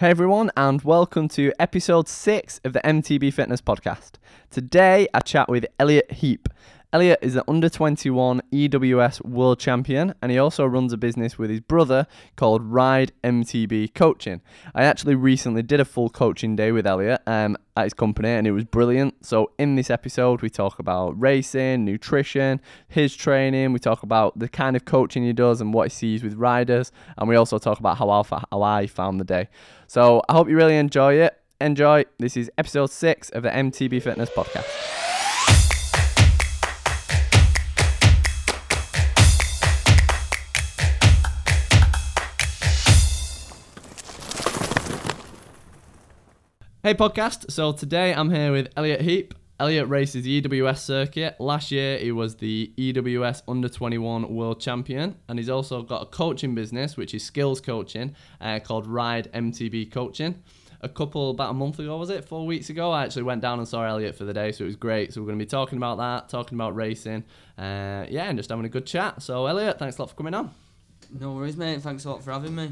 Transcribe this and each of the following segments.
Hey everyone, and welcome to episode six of the MTB Fitness Podcast. Today I chat with Elliot Heap. Elliot is an under 21 EWS world champion and he also runs a business with his brother called Ride MTB Coaching. I actually recently did a full coaching day with Elliot um, at his company and it was brilliant. So, in this episode, we talk about racing, nutrition, his training, we talk about the kind of coaching he does and what he sees with riders, and we also talk about how I, how I found the day. So, I hope you really enjoy it. Enjoy. This is episode six of the MTB Fitness Podcast. Hey podcast. So today I'm here with Elliot Heap. Elliot races the EWS circuit. Last year he was the EWS under 21 world champion and he's also got a coaching business which is skills coaching uh, called Ride MTB Coaching. A couple about a month ago was it? 4 weeks ago I actually went down and saw Elliot for the day so it was great. So we're going to be talking about that, talking about racing. Uh, yeah, and just having a good chat. So Elliot, thanks a lot for coming on. No worries, mate. Thanks a lot for having me.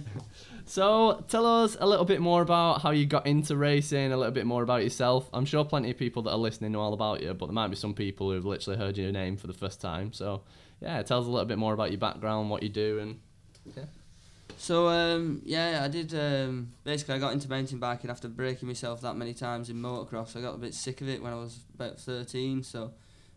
So, tell us a little bit more about how you got into racing, a little bit more about yourself. I'm sure plenty of people that are listening know all about you, but there might be some people who've literally heard your name for the first time. So, yeah, tell us a little bit more about your background, what you do, and yeah. So um, yeah, I did. Um, basically, I got into mountain biking after breaking myself that many times in motocross. I got a bit sick of it when I was about 13. So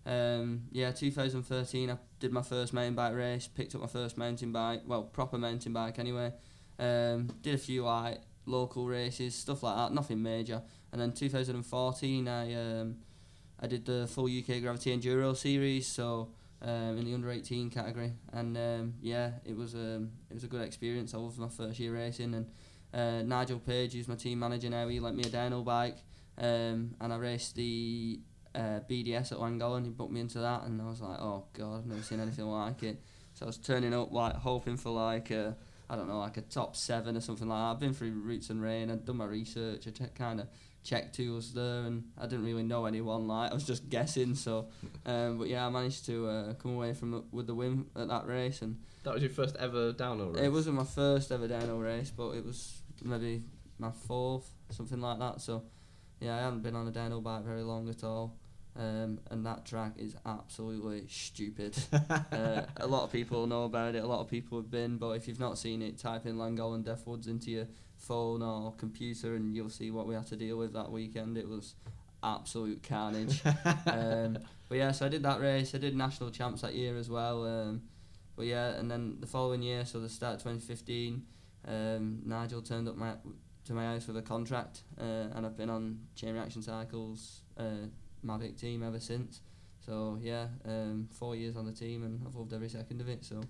um, yeah, 2013, I did my first mountain bike race. Picked up my first mountain bike, well, proper mountain bike anyway. Um, did a few like local races, stuff like that, nothing major. And then 2014, I um, I did the full UK Gravity Enduro series, so um, in the under 18 category, and um, yeah, it was um, it was a good experience. I loved my first year racing, and uh, Nigel Page, who's my team manager now, he lent me a dyno bike, um, and I raced the uh, BDS at Llangollen. He booked me into that, and I was like, oh god, I've never seen anything like it. So I was turning up like hoping for like. A, I don't know, like a top seven or something like that. I've been through Roots and Rain, I'd done my research, I kind of checked who was there, and I didn't really know anyone. Like I was just guessing. So, um, but yeah, I managed to uh, come away from the, with the win at that race, and that was your first ever downhill race. It wasn't my first ever downhill race, but it was maybe my fourth, something like that. So, yeah, I haven't been on a downhill bike very long at all. Um, and that track is absolutely stupid. uh, a lot of people know about it. A lot of people have been, but if you've not seen it, type in Llangollen Death Woods into your phone or computer, and you'll see what we had to deal with that weekend. It was absolute carnage. um, but yeah, so I did that race. I did national champs that year as well. Um, but yeah, and then the following year, so the start of 2015, um, Nigel turned up my to my house with a contract, uh, and I've been on chain reaction cycles. Uh, Mavic team ever since. So yeah, um, four years on the team and I've loved every second of it. So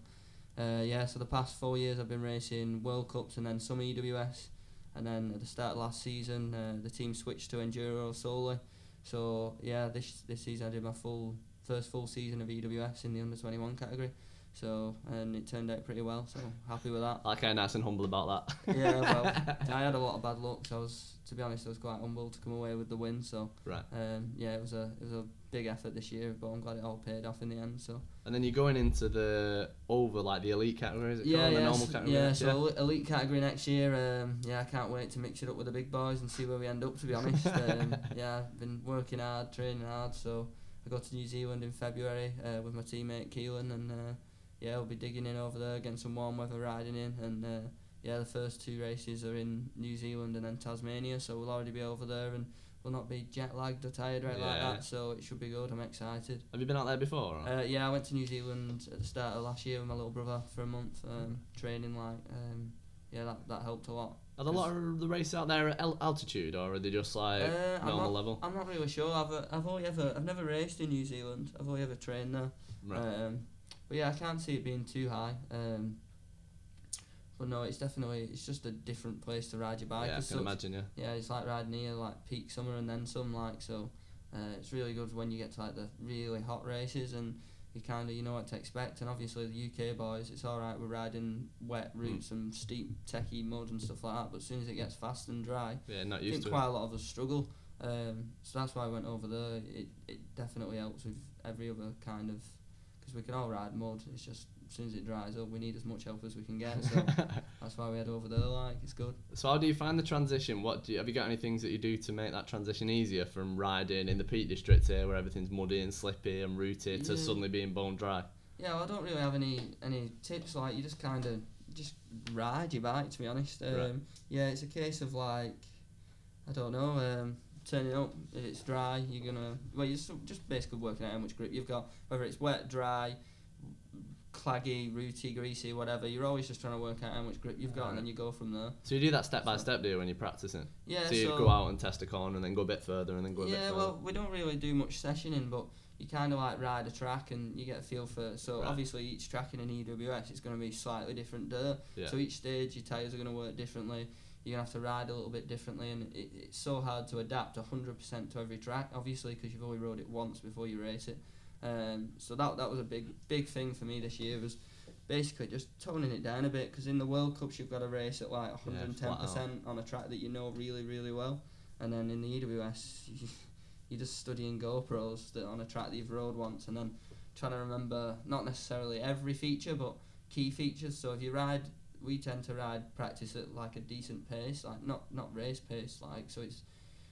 uh, yeah, so the past four years I've been racing World Cups and then some EWS, and then at the start of last season uh, the team switched to enduro solely. So yeah, this this season I did my full first full season of EWS in the under twenty one category. So and it turned out pretty well. So happy with that. I kind of nice and humble about that. yeah, well, I had a lot of bad luck. So I was, to be honest, I was quite humble to come away with the win. So right. Um, yeah, it was a it was a big effort this year, but I'm glad it all paid off in the end. So. And then you're going into the over like the elite category, is it yeah, called? Yeah, the normal category. Yeah, so yeah. elite category next year. Um, yeah, I can't wait to mix it up with the big boys and see where we end up. To be honest, um, yeah, I've been working hard, training hard. So I go to New Zealand in February uh, with my teammate Keelan and. Uh, yeah, we'll be digging in over there, getting some warm weather riding in, and uh, yeah, the first two races are in New Zealand and then Tasmania, so we'll already be over there and we'll not be jet lagged or tired right yeah. like that. So it should be good. I'm excited. Have you been out there before? Uh, yeah, I went to New Zealand at the start of last year with my little brother for a month, um, training like. Um, yeah, that, that helped a lot. Are there a lot of the races out there at altitude, or are they just like uh, normal I'm not, level? I'm not really sure. I've uh, I've only ever I've never raced in New Zealand. I've only ever trained there. Right. Um, but yeah, I can't see it being too high. Um, but no, it's definitely it's just a different place to ride your bike. Yeah, I can such. imagine. Yeah. Yeah, it's like riding here, like peak summer and then some. Like so, uh, it's really good when you get to like the really hot races and you kind of you know what to expect. And obviously the UK boys, it's all right. We're riding wet mm. routes mm. and steep techie mud and stuff like that. But as soon as it gets fast and dry, yeah, not used I think to quite it. a lot of us struggle. Um, so that's why I went over there. It it definitely helps with every other kind of because we can all ride mud. It's just as soon as it dries up, we need as much help as we can get. So that's why we head over there. Like it's good. So how do you find the transition? What do you, have you got any things that you do to make that transition easier from riding in the Peak District here, where everything's muddy and slippy and rooty, to suddenly being bone dry? Yeah, well, I don't really have any any tips. Like you just kind of just ride your bike. To be honest, um, Right. yeah, it's a case of like I don't know. Um, turning up if it's dry, you're gonna well, you're just, just basically working out how much grip you've got. Whether it's wet, dry, claggy, rooty, greasy, whatever. You're always just trying to work out how much grip you've got, and then you go from there. So you do that step by step, do you, when you're practicing? Yeah. so you go out and test a corner and then go a bit further and then go a bit further. yeah, well, we don't really do much sessioning, but you kind of like ride a track and you get a feel for. So Right. obviously, each track in an EWS is going to be slightly different dirt. yeah. So each stage, your tyres are going to work differently. You're to have to ride a little bit differently, and it, it's so hard to adapt 100% to every track, obviously, because you've only rode it once before you race it. Um, so that that was a big big thing for me this year was basically just toning it down a bit because in the World Cups you've got to race at like Yeah, 110% on a track that you know really really well, and then in the EWS you, you're just studying GoPros that on a track that you've rode once, and then trying to remember not necessarily every feature but key features. So if you ride, we tend to ride practice at like a decent pace, like not not race pace, like so it's.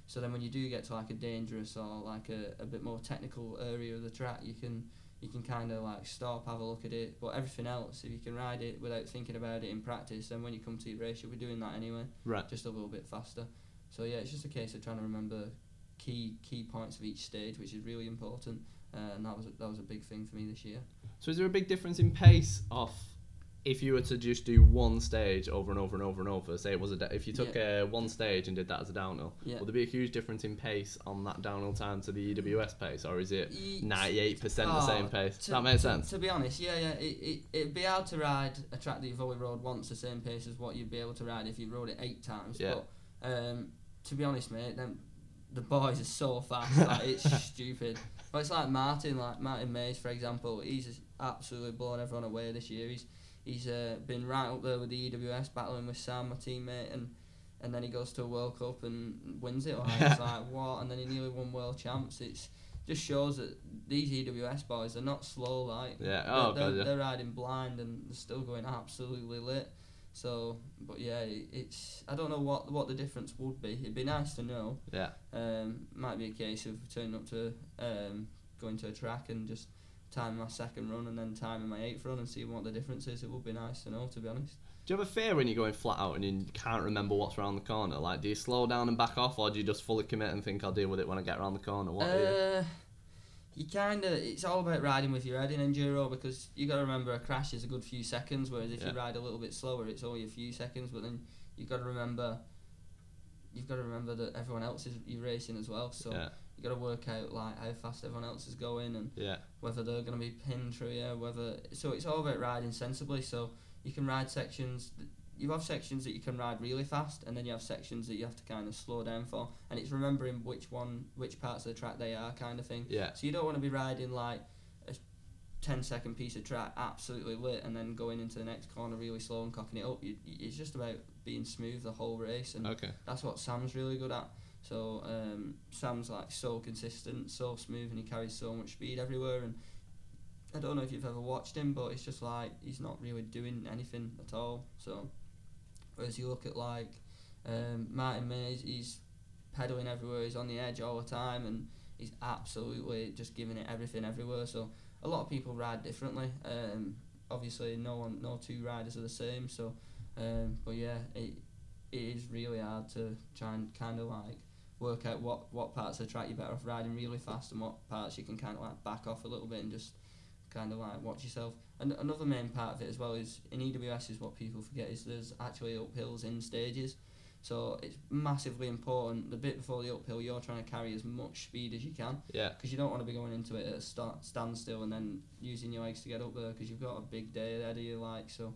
So then when you do get to like a dangerous or like a, a bit more technical area of the track, you can you can kind of like stop, have a look at it. But everything else, if you can ride it without thinking about it in practice, then when you come to your race, you'll be doing that anyway, right. just a little bit faster. So yeah, it's just a case of trying to remember key key points of each stage, which is really important. Uh, and that was a, that was a big thing for me this year. So is there a big difference in pace off if you were to just do one stage over and over and over and over? Say it was a da- if you took uh, one stage and did that as a downhill, Yeah. would there be a huge difference in pace on that downhill time to the EWS pace, or is it ninety eight percent the Oh, same pace? to- that makes to- sense. To be honest, yeah, yeah, it, it, it'd be hard to ride a track that you've only rode once the same pace as what you'd be able to ride if you rode it eight times. Yeah. But um, to be honest, mate, them, the boys are so fast, like, it's stupid. But it's like Martin, like Martin Maes, for example, he's just absolutely blown everyone away this year. He's he's uh, been right up there with the EWS, battling with Sam, my teammate, and and then he goes to a World Cup and wins it. Like, it's like what? And then he nearly won world champs. It's just shows that these EWS boys are not slow. Like Yeah. they're, Oh they're, god. Yeah. they're riding blind and they're still going absolutely lit. So, but yeah, it's I don't know what what the difference would be. It'd be nice to know. Yeah. Um, might be a case of turning up to um, going to a track and just timing my second run and then timing my eighth run and see what the difference is. It would be nice to know, to be honest. Do you have a fear when you're going flat out and you can't remember what's around the corner? Like, do you slow down and back off, or do you just fully commit and think I'll deal with it when I get around the corner? What? are you- Uh, you kind of it's all about riding with your head in enduro because you got to remember a crash is a good few seconds whereas if Yeah. you ride a little bit slower it's only a few seconds but then you've got to remember you've got to remember that everyone else is you're racing as well so yeah. You got to work out like how fast everyone else is going and Yeah. whether they're going to be pinned through you whether so it's all about riding sensibly so you can ride sections th- you have sections that you can ride really fast and then you have sections that you have to kind of slow down for and it's remembering which one which parts of the track they are kind of thing Yeah. so you don't want to be riding like a 10 second piece of track absolutely lit and then going into the next corner really slow and cocking it up you, you- it's just about being smooth the whole race and Okay. that's what Sam's really good at. So um, Sam's like so consistent, so smooth, and he carries so much speed everywhere. And I don't know if you've ever watched him, but it's just like he's not really doing anything at all. So whereas you look at like um, Martin Maes, he's pedaling everywhere. He's on the edge all the time, and he's absolutely just giving it everything everywhere. So a lot of people ride differently. Um, obviously, no one, no two riders are the same. So, um, but yeah, it it is really hard to try and kind of like work out what what parts of the track you're better off riding really fast and what parts you can kind of like back off a little bit and just kind of like watch yourself. And another main part of it as well is in EWS is what people forget is there's actually uphills in stages. So it's massively important. The bit before the uphill, you're trying to carry as much speed as you can Yeah. because you don't want to be going into it at a sta- standstill and then using your legs to get up there because you've got a big day ahead of you. Like so,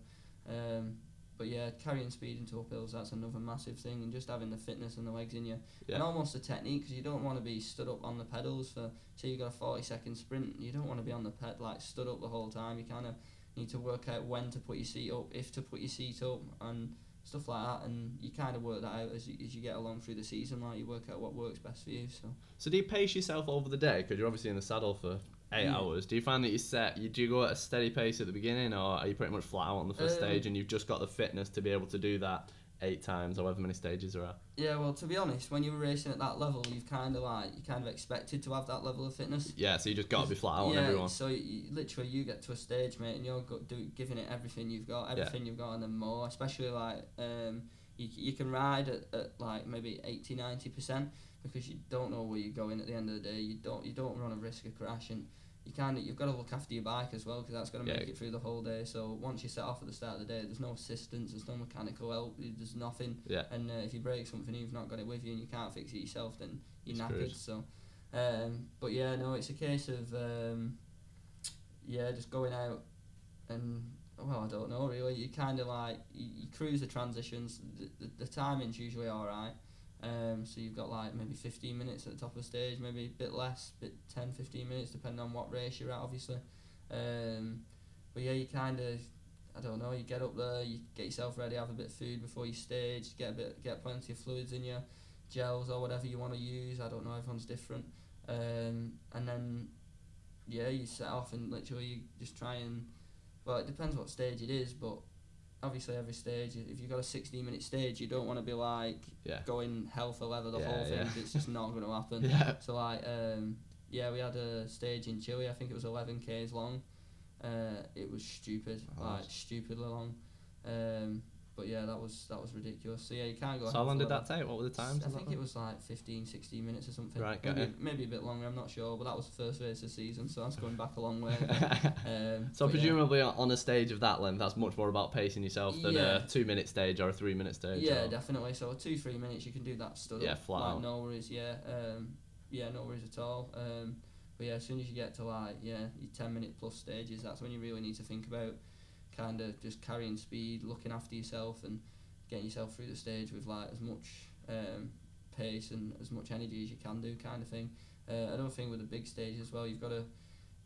um, but yeah, carrying speed into uphills that's another massive thing, and just having the fitness and the legs in you, Yeah. and almost the technique because you don't want to be stood up on the pedals for say you got a forty second sprint. You don't want to be on the ped like stood up the whole time. You kind of need to work out when to put your seat up, if to put your seat up, and stuff like that. And you kind of work that out as you, as you get along through the season. Like you work out what works best for you. So. So do you pace yourself over the day? Because you're obviously in the saddle for eight Yeah. hours, do you find that you set you do you go at a steady pace at the beginning, or are you pretty much flat out on the first Um, stage and you've just got the fitness to be able to do that eight times, however many stages there are? Yeah, well, to be honest, when you were racing at that level, you've kind of like you kind of expected to have that level of fitness. Yeah, so you just got to be flat out on yeah, everyone. so you, literally you get to a stage, mate, and you're go, do, giving it everything you've got, everything you've got, and then more. Especially like um, you, you can ride at, at like maybe 80 90 percent because you don't know where you're going at the end of the day. You don't you don't run a risk of crashing. You kind of you've got to look after your bike as well because that's going to Yeah. make it through the whole day. So once you set off at the start of the day, there's no assistance, there's no mechanical help, there's nothing. Yeah. And uh, if you break something, you've not got it with you, and you can't fix it yourself, then you're You're knackered. screwed. So, um, but yeah, no, it's a case of um, yeah, just going out and well, I don't know really. You kind of like you, you cruise the transitions. The, the, the timing's usually all right. Um, so you've got like maybe 15 minutes at the top of the stage, maybe a bit less, bit 10, 15 minutes, depending on what race you're at, obviously. Um, but yeah, you kind of, I don't know, you get up there, you get yourself ready, have a bit of food before you stage, get a bit, get plenty of fluids in you, gels or whatever you want to use. I don't know, everyone's different. Um, and then, yeah, you set off and literally you just try and, well, it depends what stage it is, but obviously every stage, if you've got a 16 minute stage, you don't want to be like Yeah. going hell for leather the Yeah, whole thing. yeah. It's just not going to happen. Yeah. So like, um, yeah, we had a stage in Chile. I think it was 11 k's long. Uh, it was stupid, Oh, like stupidly long. Um, but yeah, that was that was ridiculous. So yeah, you can't go. So how long did that take? What were the times? I think it was like 15, 16 minutes or something. Right, maybe, it. maybe a bit longer. I'm not sure, but that was the first race of the season, so that's going back a long way. um, so but yeah. presumably on a stage of that length, that's much more about pacing yourself than Yeah. a two-minute stage or a three-minute stage. Yeah, or- definitely. So two, three minutes, you can do that stuff. Yeah, flat like, out. No worries. Yeah, um, yeah, no worries at all. Um, but yeah, as soon as you get to like yeah, your ten minute plus stages, that's when you really need to think about kind of just carrying speed, looking after yourself, and getting yourself through the stage with like as much um, pace and as much energy as you can do, kind of thing. Uh, another thing with the big stage as well, you've got to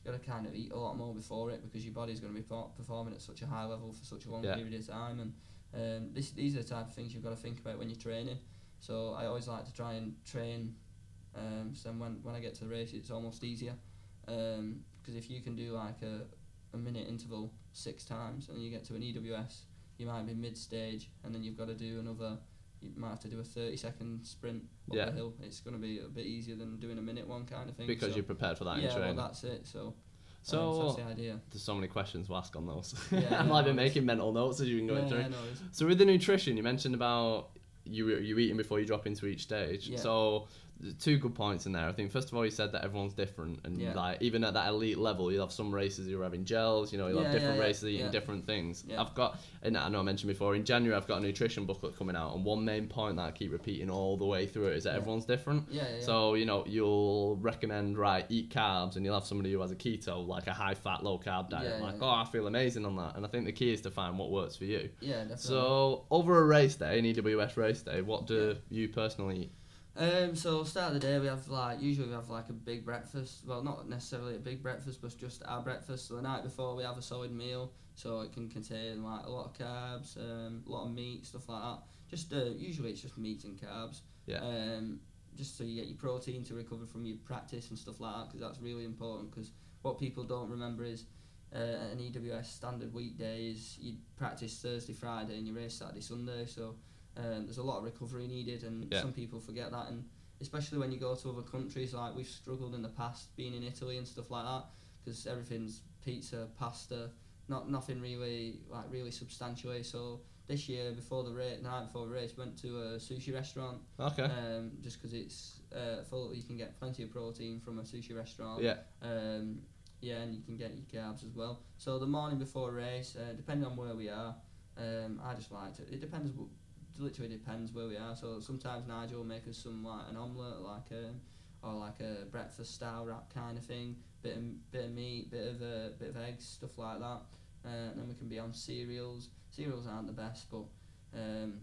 you've got to kind of eat a lot more before it because your body's going to be per- performing at such a high level for such a long Yeah. period of time, and um, this, these are the type of things you've got to think about when you're training. So I always like to try and train. Um, so then when when I get to the race, it's almost easier. Because if you can do like a, a minute interval six times and you get to an EWS, you might be mid stage and then you've got to do another. You might have to do a thirty second sprint up Yeah. the hill. It's going to be a bit easier than doing a minute one kind of thing. because so, you're prepared for that in yeah, well that's it. So, so um, so that's the idea. there's so many questions to ask on those. Yeah, I yeah, might be making mental notes as you've been going Yeah, through. yeah, no. So with the nutrition, you mentioned about you you eating before you drop into each stage. Yeah. So two good points in there. I think first of all you said that everyone's different, and Yeah. like even at that elite level, you'll have some races you're having gels. You know, you'll Yeah, have different yeah, races eating different things. I've got, and I know I mentioned before in January I've got a nutrition booklet coming out, and one main point that I keep repeating all the way through it is that everyone's different. Yeah. So you know you'll recommend right eat carbs, and you'll have somebody who has a keto like a high fat low carb diet. Like oh I feel amazing on that, and I think the key is to find what works for you. yeah, definitely. So over a race day, an EWS race day, what do you personally eat? Um, so start of the day we have like usually we have like a big breakfast. Well, not necessarily a big breakfast, but just our breakfast. So the night before we have a solid meal, so it can contain like a lot of carbs, um, a lot of meat, stuff like that. Just uh, usually it's just meat and carbs. Yeah. Um, just so you get your protein to recover from your practice and stuff like that, because that's really important. Because what people don't remember is. Uh, an EWS standard weekday is you practice Thursday, Friday, and you race Saturday, Sunday. So um, there's a lot of recovery needed, and Yeah. some people forget that. And especially when you go to other countries, like we've struggled in the past being in Italy and stuff like that, because everything's pizza, pasta, not nothing really like really substantially. So this year, before the race, night before the race, went to a sushi restaurant, Okay. um, just because it's uh, full. You can get plenty of protein from a sushi restaurant. yeah. Um, yeah, and you can get your carbs as well. So the morning before a race, uh, depending on where we are, um, I just like to. It depends. Literally depends where we are. So sometimes Nigel will make us some like an omelette, like a or like a breakfast style wrap kind of thing. Bit of bit of meat, bit of uh, bit of eggs, stuff like that. Uh, and then we can be on cereals. Cereals aren't the best, but um,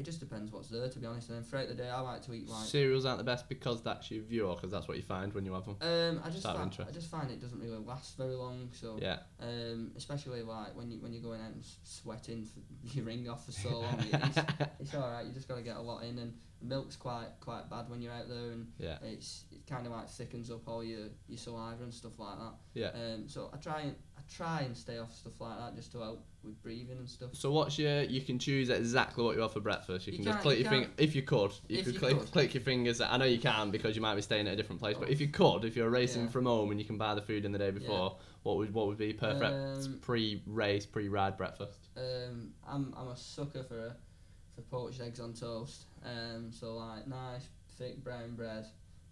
it just depends what's there to be honest. And then throughout the day, I like to eat like. Cereals aren't the best because that's your view, or because that's what you find when you have them. Um, I just out of find, interest. I just find it doesn't really last very long. So Yeah. um, especially like when you when you're going out and s- sweating for your ring off for so long, it's, it's all right. You just got to get a lot in, and milk's quite quite bad when you're out there, and Yeah. it's it kind of like thickens up all your your saliva and stuff like that. Yeah. Um, so I try and try and stay off stuff like that just to help with breathing and stuff. So what's your? You can choose exactly what you have for breakfast. You You can just click you your finger. If you could, you If could you click could. click your fingers. I know you can because you might be staying at a different place. But Oh. if you could, if you're racing Yeah. from home and you can buy the food in the day before, what would what would be perfect Um, pre-race, pre-ride breakfast? Um, I'm I'm a sucker for a, for poached eggs on toast. Um, so like nice thick brown bread,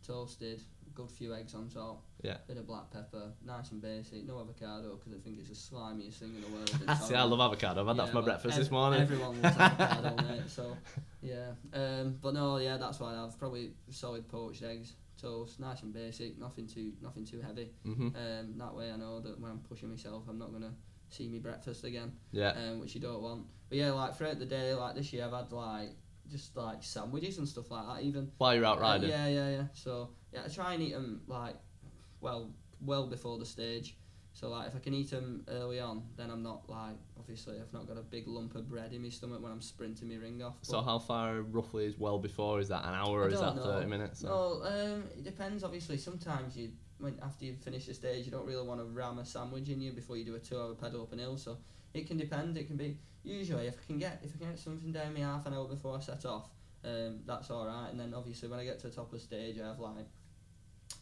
toasted, good few eggs on top. Yeah. Bit of black pepper, nice and basic. No avocado because I think it's the slimiest thing in the world. See, I love avocado. I've had that for my breakfast ev- this morning. Everyone loves avocado, mate. So yeah. Um, but no, yeah, that's what I have. Probably solid poached eggs, toast, nice and basic. Nothing too nothing too heavy. hmm Um, that way I know that when I'm pushing myself, I'm not gonna see me breakfast again Yeah. um, which you don't want. But yeah, like throughout the day, like this year, I've had like just like sandwiches and stuff like that. Even While you're out Uh, riding. yeah, yeah, yeah. So yeah, I try and eat them like well, well before the stage. So like if I can eat them early on, then I'm not like obviously I've not got a big lump of bread in my stomach when I'm sprinting my ring off. So how far roughly is well before? Is that an hour or is that know. thirty minutes? or- No, um, it depends. Obviously, sometimes you when after you finish the stage, you don't really want to ram a sandwich in you before you do a two-hour pedal up an hill. So it can depend. It can be usually if I can get if I can get something down me half an hour before I set off, um, that's all right. And then obviously when I get to the top of the stage, I have like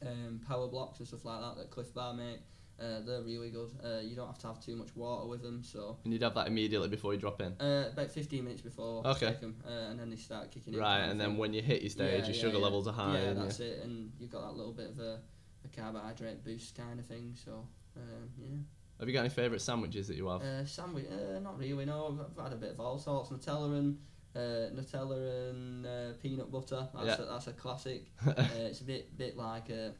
um, power blocks and stuff like that that Clif Bar make. Uh, they're really good. Uh, you don't have to have too much water with them, so And you'd have that immediately before you drop in. uh, about 15 minutes before Okay. I take 'em, uh, and then they start kicking in. Right, and then thing. when you hit your stage, Yeah, your yeah, sugar yeah. levels are high. Yeah, and that's it, and you've got that little bit of a, a carbohydrate boost kind of thing. So, um, yeah. Have you got any favourite sandwiches that you have? Uh, sandwich, uh, not really. No, I've, I've had a bit of all sorts. Nutella and uh, Nutella and uh, peanut butter. That's Yeah. a, that's a classic. uh, it's a bit bit like a.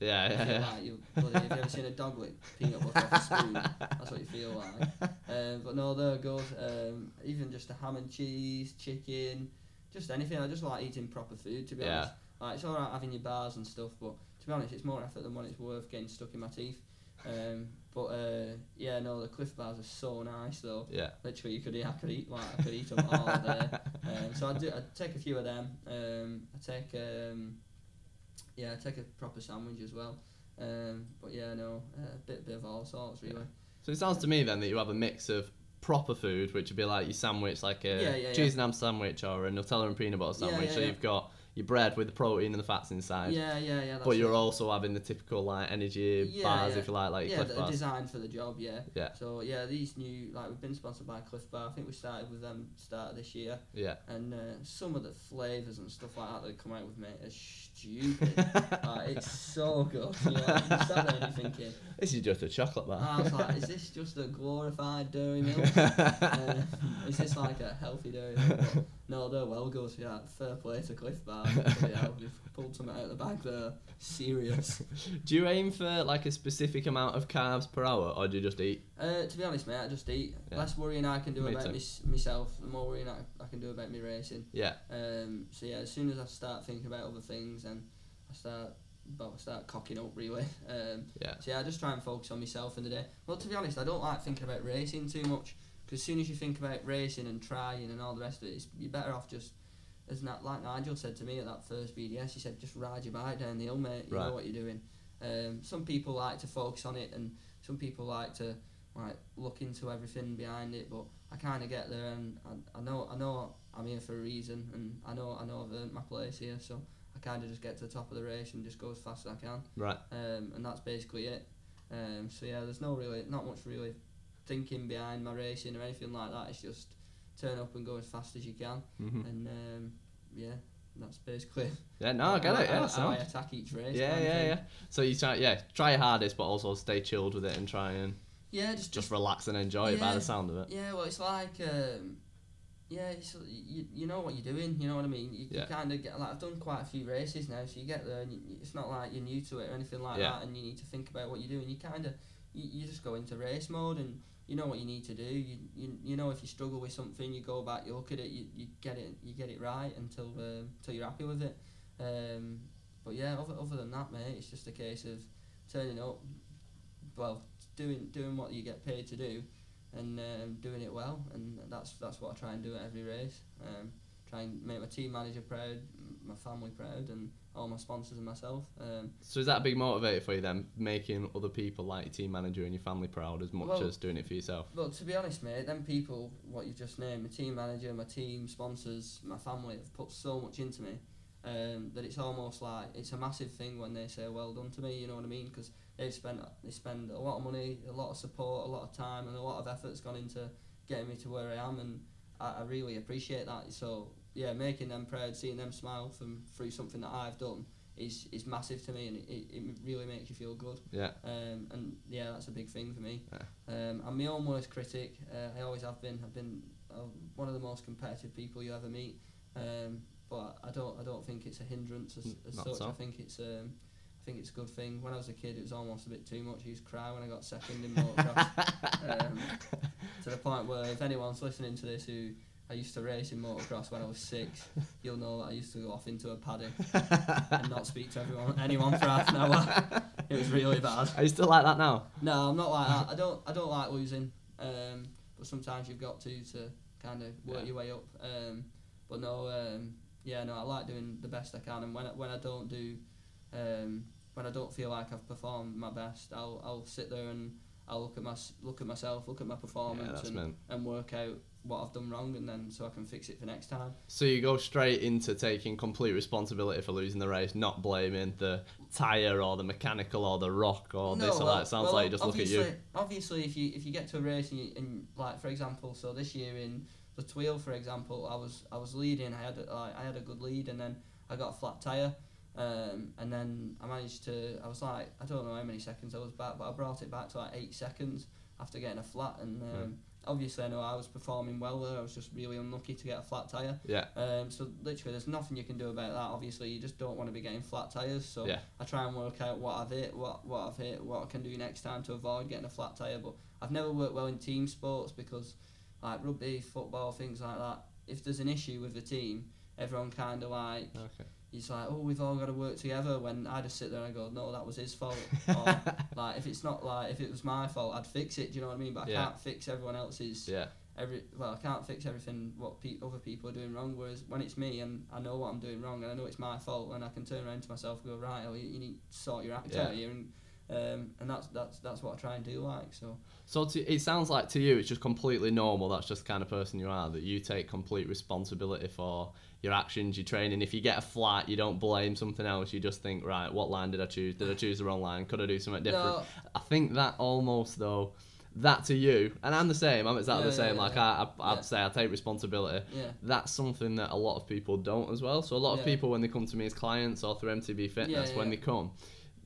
yeah, yeah, yeah. like you, bloody, have you ever seen a dog lick peanut butter off a spoon? That's what you feel like. Um, but no, they're good. Um, even just a ham and cheese, chicken, just anything. I just like eating proper food. To be Yeah. honest, like it's alright having your bars and stuff, but to be honest, it's more effort than what it's worth getting stuck in my teeth. Um, but uh, yeah, no, the Clif bars are so nice though. Yeah. Literally, you could eat, I could eat like I could eat them all day. Um, so I do. I take a few of them. Um, I take um, yeah, I take a proper sandwich as well. Um, but yeah, no, a bit bit of all sorts really. So it sounds to me then that you have a mix of proper food, which would be like your sandwich, like a Yeah, yeah, cheese and ham sandwich or a Nutella and peanut butter Yeah, sandwich. yeah, so yeah. you've got your bread with the protein and the fats inside. Yeah, yeah, yeah. But you're it. also having the typical like energy Yeah, bars, yeah. if you like, like yeah, Clif designed for the job. Yeah. Yeah. So yeah, these new like we've been sponsored by Clif Bar. I think we started with them start of this year, Yeah. and uh, some of the flavors and stuff like that they come out with, me are stupid. like, it's so good. You know, like, you sat there and you're thinking, This is just a chocolate bar. I was like, is this just a glorified dairy milk? uh, is this like a healthy dairy milk? But no, they're well good. Yeah, fair play to Clif Bar. Hell, They've pulled something out of the bag there. Serious. do you aim for like a specific amount of carbs per hour, or do you just eat? Uh, to be honest, mate, I just eat. Yeah. Less worrying I can do Me about mis- myself, the more worrying I, I can do about me racing. Yeah. Um, so yeah, as soon as I start thinking about other things, and I start, well, I start cocking up really. Um, Yeah. so yeah, I just try and focus on myself in the day. Well, to be honest, I don't like thinking about racing too much because as soon as you think about racing and trying and all the rest of it, it's, you're better off just. As not like Nigel said to me at that first BDS, he said, "Just ride your bike down the hill, mate. You Right. know what you're doing." Um, some people like to focus on it, and some people like to like look into everything behind it. But I kind of get there, and I, I know I know I'm here for a reason, and I know I know I've earned my place here. So I kind of just get to the top of the race and just go as fast as I can Right. um, and that's basically it. Um, so yeah, there's no really, not much really thinking behind my racing or anything like that. It's just turn up and go as fast as you can, hmm and um, yeah, that's basically. Yeah. No, I get how, it. Yeah. how, so. how I attack each race. Yeah, yeah, yeah. So you try, yeah, try your hardest, but also stay chilled with it and try and Yeah, just just relax and enjoy it by the sound of it. Yeah, well, it's like, um, yeah, it's, you, you know what you're doing. You know what I mean. You, Yeah. you kind of get like I've done quite a few races now, so you get there and you, it's not like you're new to it or anything like Yeah. that, and you need to think about what you're doing. You kind of you, you just go into race mode and you know what you need to do. You, you you know if you struggle with something, you go back, you look at it, you, you get it you get it right until um, until you're happy with it. Um, but yeah, other, other than that, mate, it's just a case of turning up, well, doing doing what you get paid to do, and um, doing it well, and that's that's what I try and do at every race. Um, try and make my team manager proud, my family proud, and all my sponsors and myself. Um, So is that a big motivator for you then, making other people like your team manager and your family proud as much Well- as doing it for yourself? Well, to be honest, mate, them people, what you just named, my team manager, my team, sponsors, my family, have put so much into me um, that it's almost like it's a massive thing when they say well done to me. You know what I mean? Because they've spent they spend a lot of money, a lot of support, a lot of time, and a lot of effort's gone into getting me to where I am, and I, I really appreciate that. So yeah, making them proud, seeing them smile from through something that I've done is is massive to me, and it, it, really makes you feel good. Yeah. Um, and yeah, that's a big thing for me. Yeah. Um, I'm my own worst critic. Uh, I always have been. I've been uh, one of the most competitive people you ever meet. Um, but I don't. I don't think it's a hindrance as, as such. so. I think it's. Um, I think it's a good thing. When I was a kid, it was almost a bit too much. I used to cry when I got second in motocross. um, to the point where if anyone's listening to this who I used to race in motocross when I was six, you'll know that I used to go off into a paddock and not speak to everyone, anyone for half an hour. It was really bad. Are you still like that now? No, I'm not like that. I don't. I don't like losing. Um, but sometimes you've got to to kind of work Yeah. your way up. Um, but no. Um, yeah, no. I like doing the best I can, and when I, when I don't do, um, when I don't feel like I've performed my best, I'll I'll sit there and I'll look at my look at myself, look at my performance, that's and, meant. and work out what I've done wrong, and then so I can fix it for next time. So you go straight into taking complete responsibility for losing the race, not blaming the tyre or the mechanical or the rock or this or well- that. It sounds well, like you just look at you. obviously- if you if you get to a race and, you, and like for example, so this year in the Thuile, for example, I was I was leading. I had a, like, I had a good lead, and then I got a flat tire, um, and then I managed to. I was like I don't know how many seconds I was back, but I brought it back to like eight seconds after getting a flat, and um, Hmm. Obviously I know I was performing well there. I was just really unlucky to get a flat tire. Yeah. Um, so literally, there's nothing you can do about that. Obviously, you just don't want to be getting flat tires. So Yeah. I try and work out what I've hit, what what I've hit, what I can do next time to avoid getting a flat tire. But I've never worked well in team sports because, like rugby, football, things like that. If there's an issue with the team, everyone kind of like Okay. It's like, oh, we've all got to work together. When I just sit there and I go, no, that was his fault. or like if it's not like if it was my fault, I'd fix it. Do you know what I mean? But I Yeah. can't fix everyone else's Yeah. every well, I can't fix everything what pe- other people are doing wrong. Whereas when it's me and I know what I'm doing wrong and I know it's my fault, and I can turn around to myself and go, right, oh, you, you need to sort your act Yeah. out here, and um, and that's that's that's what I try and do. Like so, So to, it sounds like to you it's just completely normal. That's just the kind of person you are. That you take complete responsibility for your actions, your training. If you get a flat, you don't blame something else. You just think, right, what line did I choose? Did I choose the wrong line? Could I do something different? no, I think that almost though, that to you, and I'm the same. I'm exactly Yeah, the same. yeah, like yeah. I, I, I'd Yeah. say I take responsibility. yeah, That's something that a lot of people don't as well. So a lot of people when they come to me as clients or through MTB Fitness, when they come,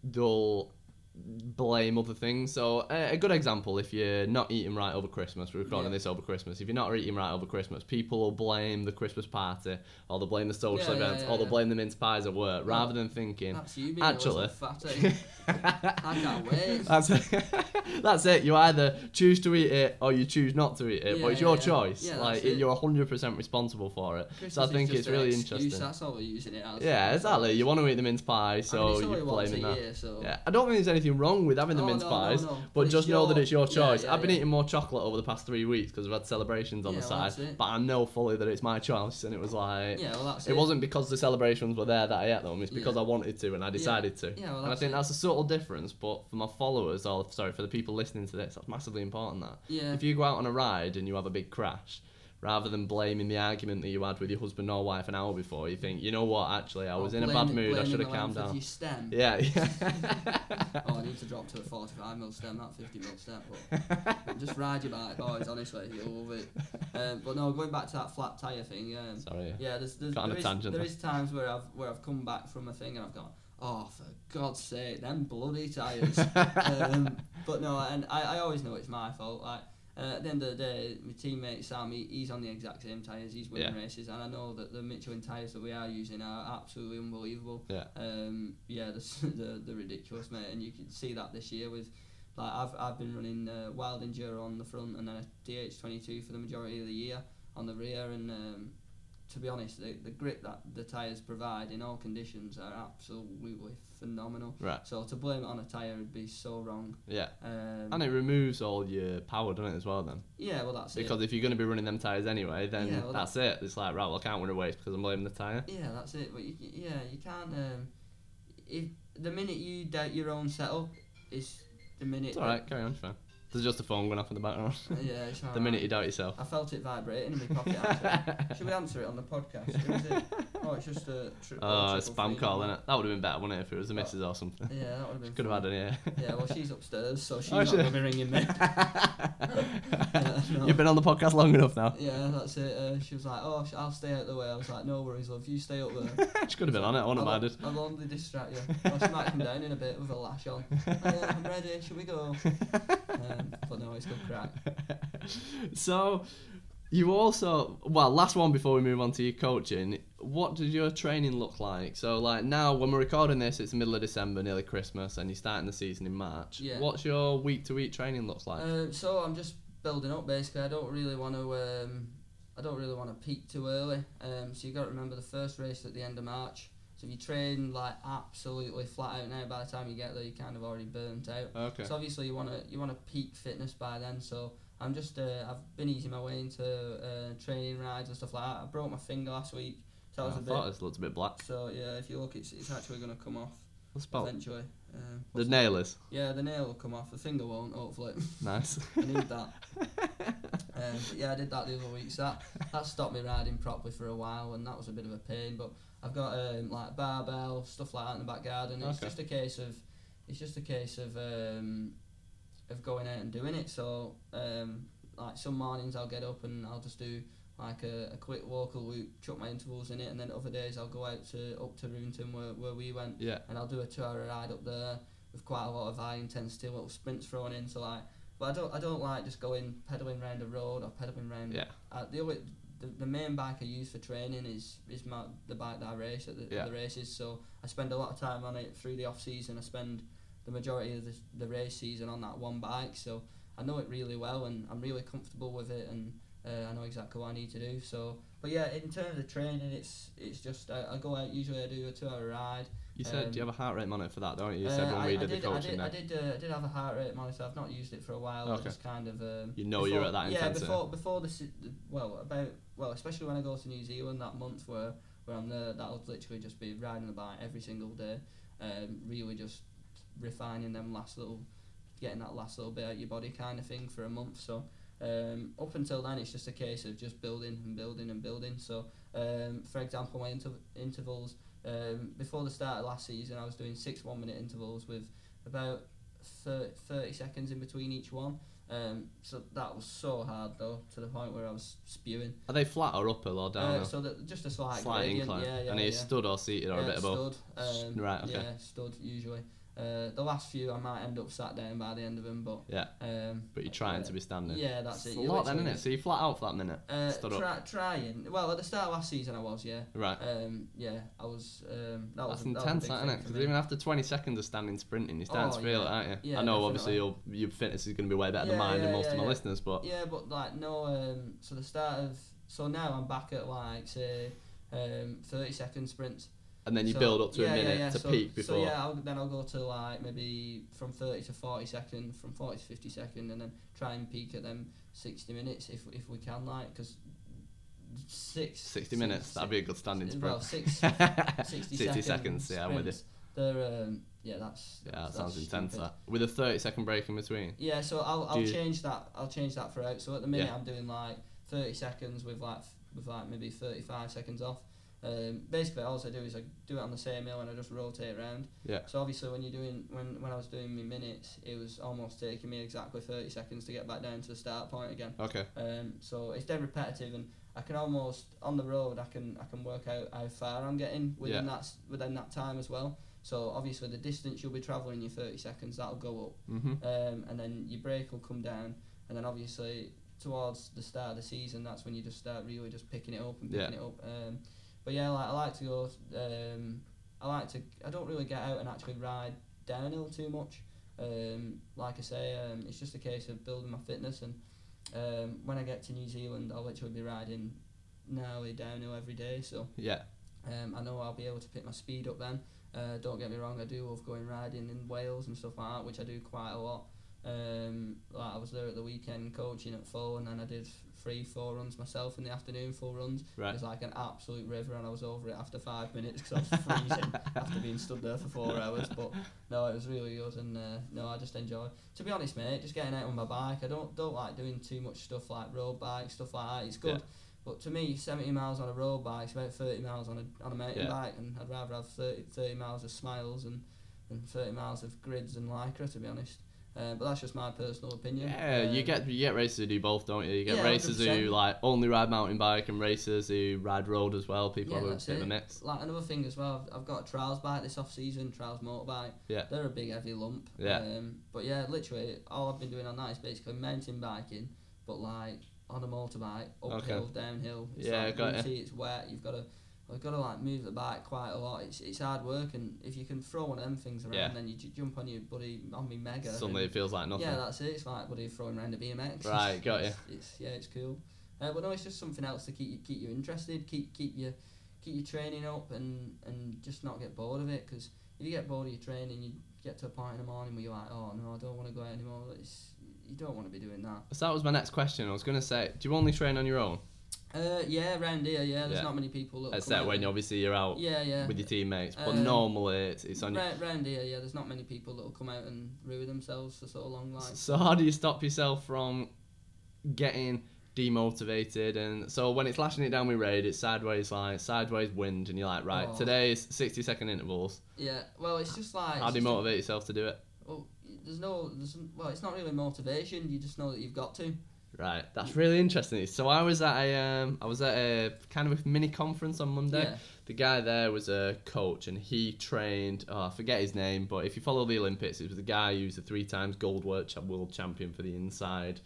they'll blame other things. So a, a good example, if you're not eating right over Christmas, we're recording Yeah. this over Christmas. If you're not eating right over Christmas, people will blame the Christmas party, or they'll blame the social Yeah, events, yeah, or they'll blame the mince pies at work, rather than thinking. that's you Actually- fat. eh? I can't wait. That's it. that's it. You either choose to eat it or you choose not to eat it, but it's your choice. Like it. you're hundred percent responsible for it. Christmas so I think it's really excuse, interesting. That's all we're using it as. Yeah, exactly. You want to eat the mince pie, I so mean, you're blaming that. year, so. Yeah, I don't think there's anything wrong with having the Oh, mince no, no, pies, no. but, But it's just know that it's your choice. yeah, I've been yeah. eating more chocolate over the past three weeks because we've had celebrations on Yeah, the side, it. but I know fully that it's my choice, and it was like. Yeah, well, that's It wasn't because the celebrations were there that I ate them. It's because Yeah. I wanted to and I decided to. Yeah, well, and I think it. that's a subtle difference. But for my followers, or sorry, for the people listening to this, that's massively important. That Yeah. if you go out on a ride and you have a big crash, rather than blaming the argument that you had with your husband or wife an hour before, you think, you know what? Actually, I Or was in a bad mood. I should have calmed down. Your stem. Yeah, yeah. oh, I need to drop to a 45 mil stem, not 50 mil stem. But just ride your bike, boys. Honestly, you'll love it. Um, but no, going back to that flat tire thing. Um, Sorry. yeah, there's, there's there is- tangent there is times where I've where I've come back from a thing and I've gone, oh, for God's sake, them bloody tires. um, but no, and I, I always know it's my fault. Like uh, at the end of the day, my teammate Sam, he, he's on the exact same tires. He's winning Yeah. races, and I know that the Michelin tires that we are using are absolutely unbelievable. Yeah. Um, yeah, the they're, they're ridiculous, mate, and you can see that this year with like I've I've been running uh, wild enduro on the front and then a DH22 for the majority of the year on the rear, and um, to be honest, the, the grip that the tyres provide in all conditions are absolutely phenomenal. Right. So to blame it on a tyre would be so wrong. Yeah. Um, And it removes all your power, doesn't it, as well, then? yeah, well that's it. Because it. if you're going to be running them tyres anyway, then Yeah, well, that's it. It's like, right, well, I can't win a race because I'm blaming the tyre. Yeah, that's it. But you, yeah, you can't. Um, if the minute you doubt your own setup is the minute. It's alright, carry on, it's fine. There's just a phone going off in the background. Yeah, it's the alright. minute you doubt yourself. I felt it vibrating in my pocket. Should we answer it on the podcast? It? Oh, it's just a. Tri- Oh, oh, a spam call, innit? That would have been better, wouldn't it, if it was the missus or something? Yeah, that would have been. Could have had an yeah. Yeah, well, she's upstairs, so she's Oh, not she- going to be ringing me. no. You've been on the podcast long enough now. Yeah, that's it. Uh, she was like, "Oh, I'll stay out the way." I was like, "No worries, love. You stay up there." she could have been on it, I wouldn't I'll, have minded. I'll only distract you. She might come down in a bit with a lash on. Oh, yeah, I'm ready. Shall we go? Um, but no, it's good crack. so, you also, well, last one before we move on to your coaching. What does your training look like? So, like now, when we're recording this, it's the middle of December, nearly Christmas, and you're starting the season in March. Yeah. What's your week to week training looks like? Um, so I'm just building up. Basically, I don't really want to. Um, I don't really want to peak too early. Um, so you got to remember the first race at the end of March. So if you train like absolutely flat out now, by the time you get there, you're kind of already burnt out. okay. So obviously you want to you want to peak fitness by then. So I'm just uh, I've been easing my way into uh, training rides and stuff like that. I broke my finger last week, so that was I a thought bit. this looked a bit black. So yeah, if you look, it's it's actually going to come off What's about eventually. Um, the nail is yeah, the nail will come off. The finger won't. Hopefully, nice. I need that. Um, yeah, I did that the other week. So that, that stopped me riding properly for a while, and that was a bit of a pain. But I've got um, like barbell stuff like that in the back garden. It's Okay. just a case of, it's just a case of um, of going out and doing it. So um, like some mornings I'll get up and I'll just do like a, a quick local loop, chuck my intervals in it, and then other days I'll go out to up to Rivington where, where we went, yeah. and I'll do a two-hour ride up there with quite a lot of high intensity little sprints thrown in. So like, but I don't I don't like just going pedaling round the road or pedaling round. Yeah. Uh, the only the, the main bike I use for training is is my the bike that I race at the, at Yeah. the races. So I spend a lot of time on it through the off season. I spend the majority of the, the race season on that one bike. So I know it really well and I'm really comfortable with it and uh, I know exactly what I need to do. So, but yeah, in terms of training, it's it's just I, I go out. Usually, I do a two-hour ride. You said Um, you have a heart rate monitor for that, don't you? You Uh, said when I, we I did, did, the I coaching did. I did, uh, I did have a heart rate monitor. I've not used it for a while. I Okay. just kind of. Um, You know before, you're at that yeah, before before the- well about well especially when I go to New Zealand that month where where I'm there that'll literally just be riding the bike every single day. Um, really just refining them last little, getting that last little bit out your body kind of thing for a month. So. Um, up until then, it's just a case of just building and building and building. So, um, for example, my inter- intervals um, before the start of last season, I was doing six one minute intervals with about thir- 30 seconds in between each one. Um, so that was so hard though, to the point where I was spewing. Are they flat or uphill or down? Uh, so that just a slight, slight gradient, incline. yeah, yeah, and you yeah. stood or seated or a bit above? stood, um, Right, okay. Yeah, stood usually. Uh, the last few I might end up sat down by the end of them, but Yeah. um, But you're trying uh, to be standing. Yeah, that's It's it. a You lot then, isn't it? So you flat out for that minute. Uh, Stood up. trying. Well, at the start of last season, I was. Yeah. Right. Um, yeah, I was. Um, that That's was a- that was intense, isn't it? Because even after 20 seconds of standing sprinting, you're starting Oh, to feel yeah. it, aren't you? Yeah, I know, obviously, your your fitness is going to be way better than Yeah, mine and most yeah, of my yeah. listeners, but Yeah, but like no. Um, so the start of so now I'm back at like say um, thirty second sprints. And then you So- build up to yeah, a minute yeah, to so, peak before. So yeah, I'll, then I'll go to like maybe from thirty to forty second, from forty to fifty second, and then try and peak at them sixty minutes if if we can, like because six 60 minutes, six- that'd be a good standing sprint. Well, six, 60, 60 second seconds, yeah, I'm with you. sprints, They're um, yeah, that's Yeah, that that's sounds intense. That with a 30 second break in between. Yeah, so I'll I'll you- change that. I'll change that throughout. So at the minute Yeah. I'm doing like thirty seconds with like with like maybe thirty five seconds off. Um, basically, all I do is I do it on the same hill and I just rotate around. Yeah. So obviously, when you're doing when when I was doing my minutes, it was almost taking me exactly thirty seconds to get back down to the start point again. Okay. Um, so it's dead repetitive, and I can almost on the road I can I can work out how far I'm getting within Yeah. that within that time as well. So obviously the distance you'll be travelling in your thirty seconds that'll go up mm-hmm. um, and then your break will come down, and then obviously towards the start of the season, that's when you just start really just picking it up and picking Yeah. it up. Um, but yeah, like I like to go. Um, I like to. I don't really get out and actually ride downhill too much um, like I say, um, it's just a case of building my fitness. And um, when I get to New Zealand, I'll literally be riding nearly downhill every day. So Yeah. um, I know I'll be able to pick my speed up then. Uh, don't get me wrong, I do love going riding in Wales and stuff like that, which I do quite a lot. Um, like I was there at the weekend coaching at full, and then I did three, four runs myself in the afternoon, full runs. It was like an absolute river, and I was over it after five minutes because I was freezing after being stood there for four hours. But no, it was really good, and uh, no, I just enjoy. To be honest, mate, just getting out on my bike. I don't don't like doing too much stuff like road bike stuff like that. It's good, Yeah. but to me, seventy miles on a road bike is about thirty miles on a on a mountain Yeah. bike, and I'd rather have 30, 30 miles of smiles and and thirty miles of grids and lycra. To be honest. Uh, but that's just my personal opinion. Yeah, you Um, get you get racers who do both, don't you? You get Yeah, racers who 100%. like only ride mountain bike and racers who ride road as well. People Yeah, have a that's bit of a mix. Like another thing as well, I've, I've got a trials bike this off season, trials motorbike. Yeah. They're a big heavy lump. Yeah. Um, but yeah, literally all I've been doing on that is basically mountain biking, but like on a motorbike, uphill, downhill. It's Yeah, like got rooty, it's wet. You've got to, you've got to like move the bike quite a lot. It's it's hard work, and if you can throw one of them things around, Yeah. then you j- jump on your buddy on me mega. Suddenly it feels like nothing. yeah, that's it. It's like buddy throwing around a BMX. Right, It's- got ya. it's, It's yeah, it's cool. Uh, but no, it's just something else to keep you keep you interested, keep keep you keep your training up, and and just not get bored of it. Because if you get bored of your training, you get to a point in the morning where you're like, oh no, I don't want to go out anymore. It's, you don't want to be doing that. So that was my next question. I was gonna say, do you only train on your own? Uh, yeah, around here, yeah. There's Yeah. not many people that. Except when obviously you're out Yeah, yeah. with your teammates, but Um, normally it's, it's on your. Round, round here, yeah. There's not many people that will come out and ruin themselves for so long. Like, So how do you stop yourself from getting demotivated? And so when it's lashing it down with raid, it's sideways like sideways wind, and you're like, right, Oh. today is 60 second intervals. yeah. Well, it's just like. How it's do you just motivate yourself to do it? Well, there's no, there's well, it's not really motivation. You just know that you've got to. Right, that's really interesting. So I was at a um, I was at a kind of a mini conference on Monday. Yeah. The guy there was a coach, and he trained. Oh, I forget his name, but if you follow the Olympics, it was the guy who's a three times gold world champion for the inside.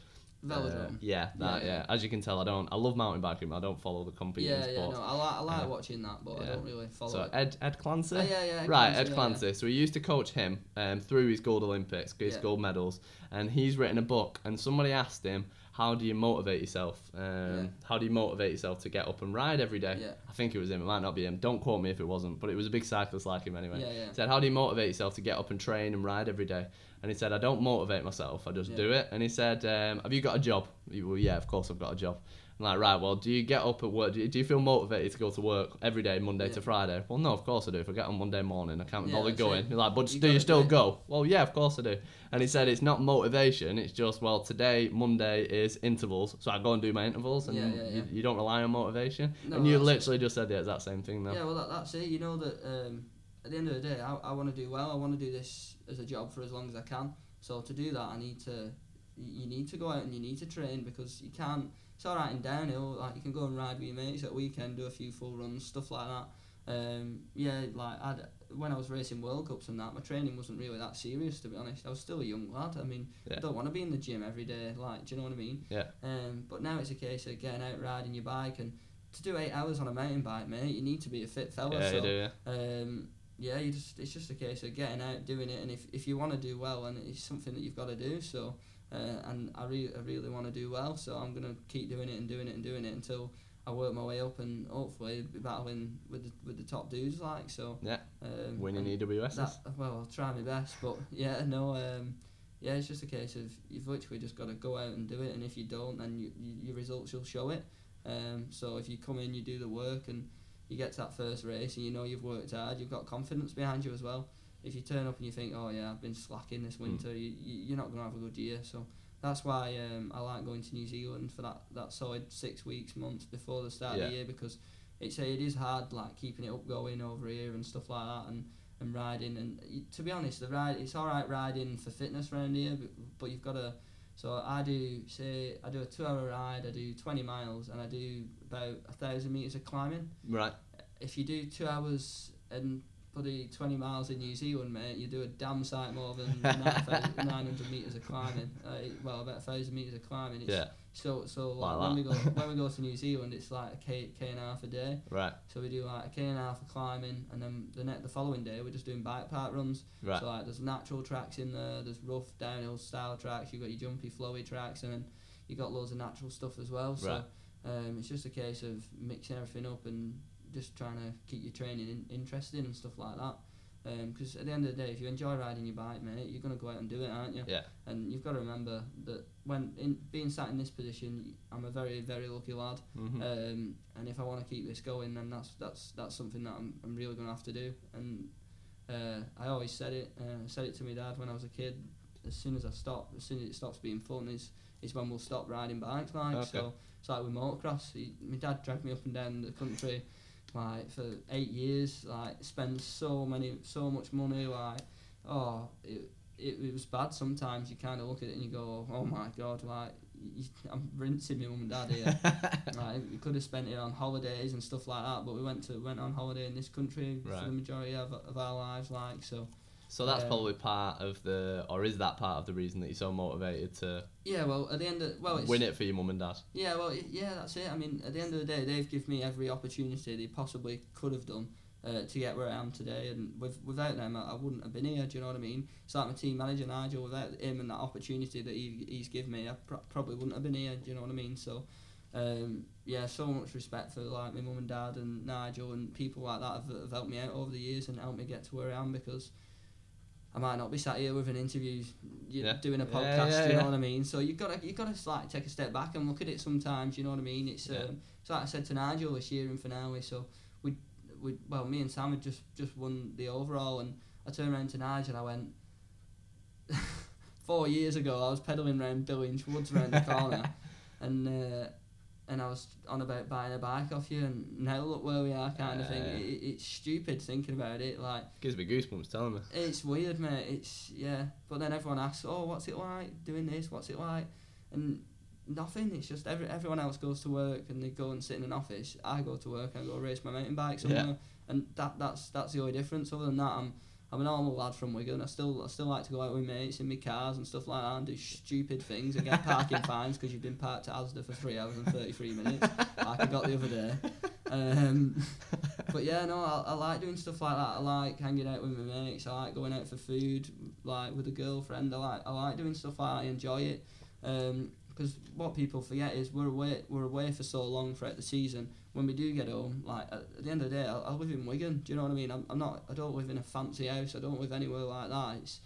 uh, Velodrome. yeah, that. Yeah, Yeah, yeah. As you can tell, I don't. I love mountain biking, but I don't follow the competing yeah, yeah. sports. No, I like, I like Yeah. watching that, but I don't really follow so it. Ed Ed Clancy. Oh, yeah, yeah. Ed Right, Clancy, Ed yeah, Clancy. So we used to coach him um, through his gold Olympics, his Yeah. gold medals, and he's written a book. And somebody asked him, "How do you motivate yourself? Um, Yeah. How do you motivate yourself to get up and ride every day?" Yeah. I think it was him. It might not be him. Don't quote me if it wasn't, but it was a big cyclist like him anyway. Yeah, said, "How do you motivate yourself to get up and train and ride every day?" And he said, "I don't motivate myself. I just do it." And he said, um, "Have you got a job?" He- Well, yeah, of course I've got a job. I'm like, right, well, do you get up at work? Do you, do you feel motivated to go to work every day, Monday to Friday? Well, no, of course I do. If I get on Monday morning, I can't be Yeah, going. You're like, but You do you still do go? Well, yeah, of course I do. And he said it's not motivation. It's just well, today Monday is intervals, so I go and do my intervals, and Yeah, yeah, You, yeah. you don't rely on motivation. No, and you that's it. literally just said the exact same thing now. Yeah, well, that, that's it. You know that um, at the end of the day, I, I want to do well. I want to do this as a job for as long as I can. So to do that, I need to. You need to go out and you need to train because you can't. It's all right in downhill. Like you can go and ride with your mates at weekend, do a few full runs, stuff like that. Um, yeah, like I'd, when I was racing World Cups and that, my training wasn't really that serious to be honest. I was still a young lad. I mean, Yeah. I don't want to be in the gym every day. Like, do you know what I mean? Yeah. Um, but now it's a case of getting out riding your bike and to do eight hours on a mountain bike, mate, you need to be a fit fella. Yeah, so, you do. Yeah. Um, yeah, you just it's just a case of getting out, doing it, and if, if you want to do well, and it's something that you've got to do. So, uh, and I really I really want to do well, so I'm gonna keep doing it and doing it and doing it until I work my way up and hopefully be battling with the with the top dudes like so. Yeah. Um, Winning that, well, I'll try my best, but yeah, no, um, yeah, it's just a case of you've literally just got to go out and do it, and if you don't, then you, you, your results will show it. Um, so if you come in, you do the work, and you get to that first race, and you know you've worked hard, you've got confidence behind you as well. If you turn up and you think, oh yeah, I've been slacking this winter, you, you you're not gonna have a good year. So that's why um, I like going to New Zealand for that, that solid six weeks, months before the start of the year because it's it is hard like keeping it up going over here and stuff like that and and riding and to be honest the ride it's all right riding for fitness around here but, but you've got to so I do say I do a two hour ride I do 20 miles and I do about a thousand meters of climbing Right. if you do two hours and bloody 20 miles in New Zealand, mate, you do a damn sight more than 900 metres of climbing. Uh, well, about 1,000 metres of climbing. It's Yeah. So, so Like when we go when we go to New Zealand, it's like a k k and a half a day. Right. So we do like a k and a half of climbing, and then the net the following day we're just doing bike park runs. Right. So like there's natural tracks in there, there's rough downhill style tracks. You've got your jumpy flowy tracks, and then you got loads of natural stuff as well. So Right. um, it's just a case of mixing everything up and just trying to keep your training in, interesting and stuff like that. Because at the end of the day, if you enjoy riding your bike, mate, you're gonna go out and do it, aren't you? Yeah. And you've got to remember that when in being sat in this position, I'm a very very lucky lad. Mhm. Um, and if I want to keep this going, then that's that's that's something that I'm, I'm really going to have to do. And uh, I always said it. Uh, said it to my dad when I was a kid. As soon as I stop, as soon as it stops being fun, is is when we'll stop riding bikes. Like Okay. so, it's like with motocross. He, my dad dragged me up and down the country, like for eight years. Like spend so many, so much money. Like oh, it, it, it was bad sometimes. You kind of look at it and you go, oh my god, like you, I'm rinsing my mum and dad here. like, we could have spent it on holidays and stuff like that, but we went to went on holiday in this country Right. for the majority of, of our lives. Like so, So that's Um, probably part of the, or is that part of the reason that you're so motivated to yeah. Well, at the end of well, it's win it for your mum and dad? Yeah, well, yeah, that's it. I mean, at the end of the day, they've given me every opportunity they possibly could have done uh, to get where I am today, and with, without them, I, I wouldn't have been here. Do you know what I mean? It's like my team manager Nigel. Without him and that opportunity that he, he's given me, I pro- probably wouldn't have been here. Do you know what I mean? So, um, yeah, so much respect for like my mum and dad and Nigel and people like that have, have helped me out over the years and helped me get to where I am because. I might not be sat here with an interview, you Yeah. doing a podcast. yeah, you know yeah. what I mean? So you've got to you've got to like take a step back and look at it sometimes. You know what I mean? It's Yeah. um, it's like I said to Nigel this year in Finale. So we we well me and Sam had just just won the overall, and I turned around to Nigel and I went. Four years ago, I was pedalling around Billinge Woods around the corner, and uh, and I was on about buying a bike off you, and now look where we are, kind of thing. It, it's stupid thinking about it, like. Gives me goosebumps telling me. It's weird, mate. It's yeah, but then everyone asks, "Oh, what's it like doing this? What's it like?" And nothing. It's just every everyone else goes to work and they go and sit in an office. I go to work and I go race my mountain bike somewhere, Yeah. Uh, and that that's that's the only difference. Other than that, I'm I'm a normal lad from Wigan. I still I still like to go out with mates in my cars and stuff like that and do stupid things and get parking fines because you've been parked at Asda for three hours and thirty three minutes, like I got the other day. Um, but yeah, no, I, I like doing stuff like that. I like hanging out with my mates. I like going out for food, like with a girlfriend. I like I like doing stuff like that. I enjoy it. Because what people forget is we're away we're away for so long throughout the season. When we do get home, like at, at the end of the day, I, I live in Wigan. Do you know what I mean? I'm, I'm not. I don't live in a fancy house. I don't live anywhere like that. It's,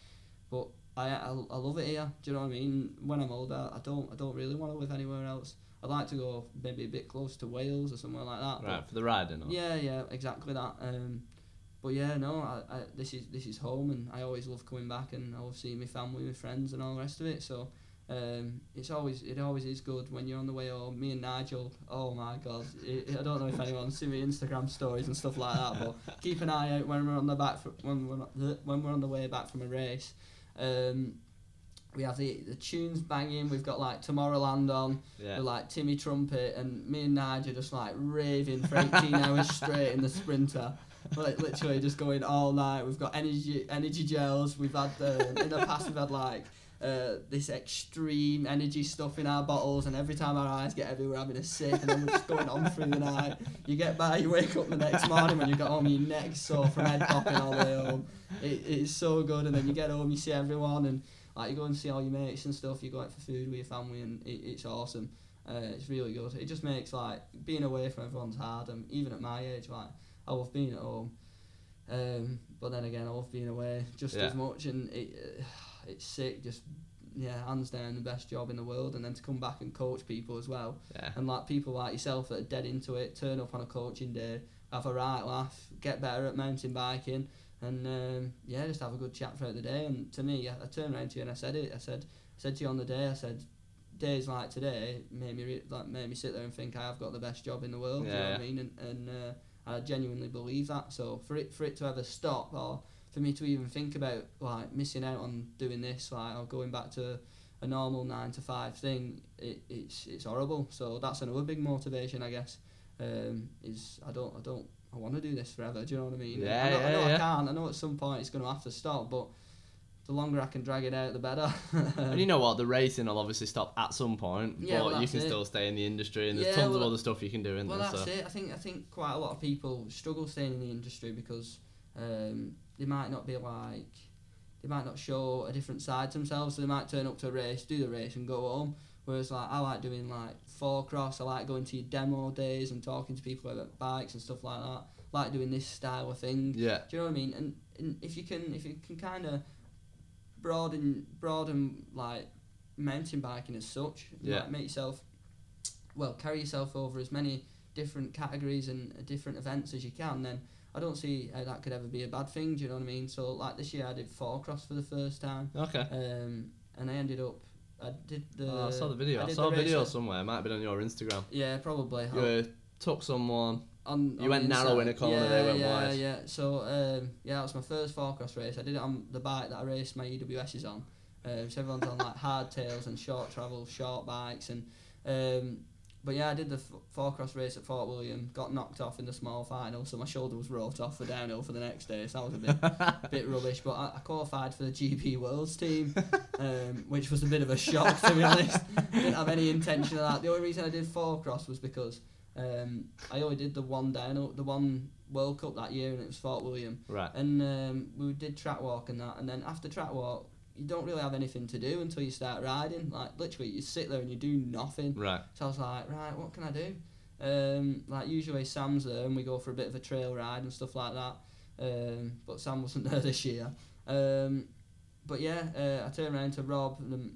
but I, I I love it here. Do you know what I mean? When I'm older, I don't I don't really want to live anywhere else. I'd like to go maybe a bit close to Wales or somewhere like that. Right, for the riding. Or? yeah, yeah, exactly that. Um, but yeah, no, I, I, this is this is home, and I always love coming back, and I love seeing my family, my friends, and all the rest of it. So um, it's always it always is good when you're on the way home. Me and Nigel, oh my god, it, I don't know if anyone's seen my Instagram stories and stuff like that, but keep an eye out when we're on the back fr- when we're not, when we're on the way back from a race. Um, we have the the tunes banging. We've got like Tomorrowland on Yeah. with like Timmy Trumpet and me and Nigel just like raving for 18 hours straight in the sprinter. Like literally just going all night. We've got energy energy gels. We've had um, in the past we've had like uh, this extreme energy stuff in our bottles, and every time our eyes get heavy, we're having a sip, and then we're just going on through the night. You get by, you wake up the next morning when you got home, your neck's sore from head popping all the way home. It, it's so good, and then you get home, you see everyone, and like you go and see all your mates and stuff. You go out for food with your family, and it, it's awesome. Uh, it's really good. It just makes like being away from everyone's hard, and even at my age, like I love being at home. Um, but then again, I love being away just Yeah. as much, and it, uh, it's sick. Just yeah, hands down, the best job in the world, and then to come back and coach people as well, Yeah. and like people like yourself that are dead into it, turn up on a coaching day, have a right laugh, get better at mountain biking, and um, yeah, just have a good chat throughout the day. And to me, I, I turned around to you and I said it. I said, I said to you on the day, I said, days like today made me re- like made me sit there and think I have got the best job in the world. do you know what I mean? And and uh, I genuinely believe that. So for it for it to ever stop or for me to even think about like missing out on doing this, like or going back to a normal nine to five thing, it, it's it's horrible. So that's another big motivation, I guess. Um, is I don't I don't I want to do this forever. Do you know what I mean? Yeah, I know, I, yeah, know yeah. I can't. I know at some point it's going to have to stop, but the longer I can drag it out, the better. And you know what? The racing will obviously stop at some point, Yeah, but well, you can it. still stay in the industry, and there's Yeah, tons of other stuff you can do in well, there. that's So. it. I think I think quite a lot of people struggle staying in the industry because um, they might not be like they might not show a different side to themselves. So they might turn up to a race, do the race, and go home. Whereas like I like doing like four cross. I like going to your demo days and talking to people about bikes and stuff like that. Like doing this style of thing. Yeah. Do you know what I mean? And, and if you can if you can kind of broaden broaden like mountain biking as such, Yeah. like make yourself well carry yourself over as many different categories and different events as you can, then I don't see how that could ever be a bad thing. Do you know what I mean? So like this year I did four cross for the first time, Okay. um, and I ended up I did the Oh, I saw the video. I, did saw a the race video somewhere. It might have been on your Instagram. Yeah, probably. You uh, took someone. on, You on went narrow in a corner, Yeah, they went wide. yeah, wide. Yeah, So um, yeah, that was my first four cross race. I did it on the bike that I raced my EWSs on. Um, so everyone's on like hardtails and short travel, short bikes, and um, but yeah, I did the f- four cross race at Fort William. Got knocked off in the small final, so my shoulder was roped off for downhill for the next day. So that was a bit bit rubbish. But I, I qualified for the GB Worlds team, um, which was a bit of a shock to be honest. I didn't have any intention of that. The only reason I did four cross was because um, I only did the one down, the one World Cup that year, and it was Fort William. Right. And um, we did track walk and that, and then after track walk, you don't really have anything to do until you start riding. Like literally, you sit there and you do nothing. Right. So I was like, right, what can I do? Um, like usually Sam's there and we go for a bit of a trail ride and stuff like that. Um, but Sam wasn't there this year. Um, but yeah, uh, I turned around to Rob, the,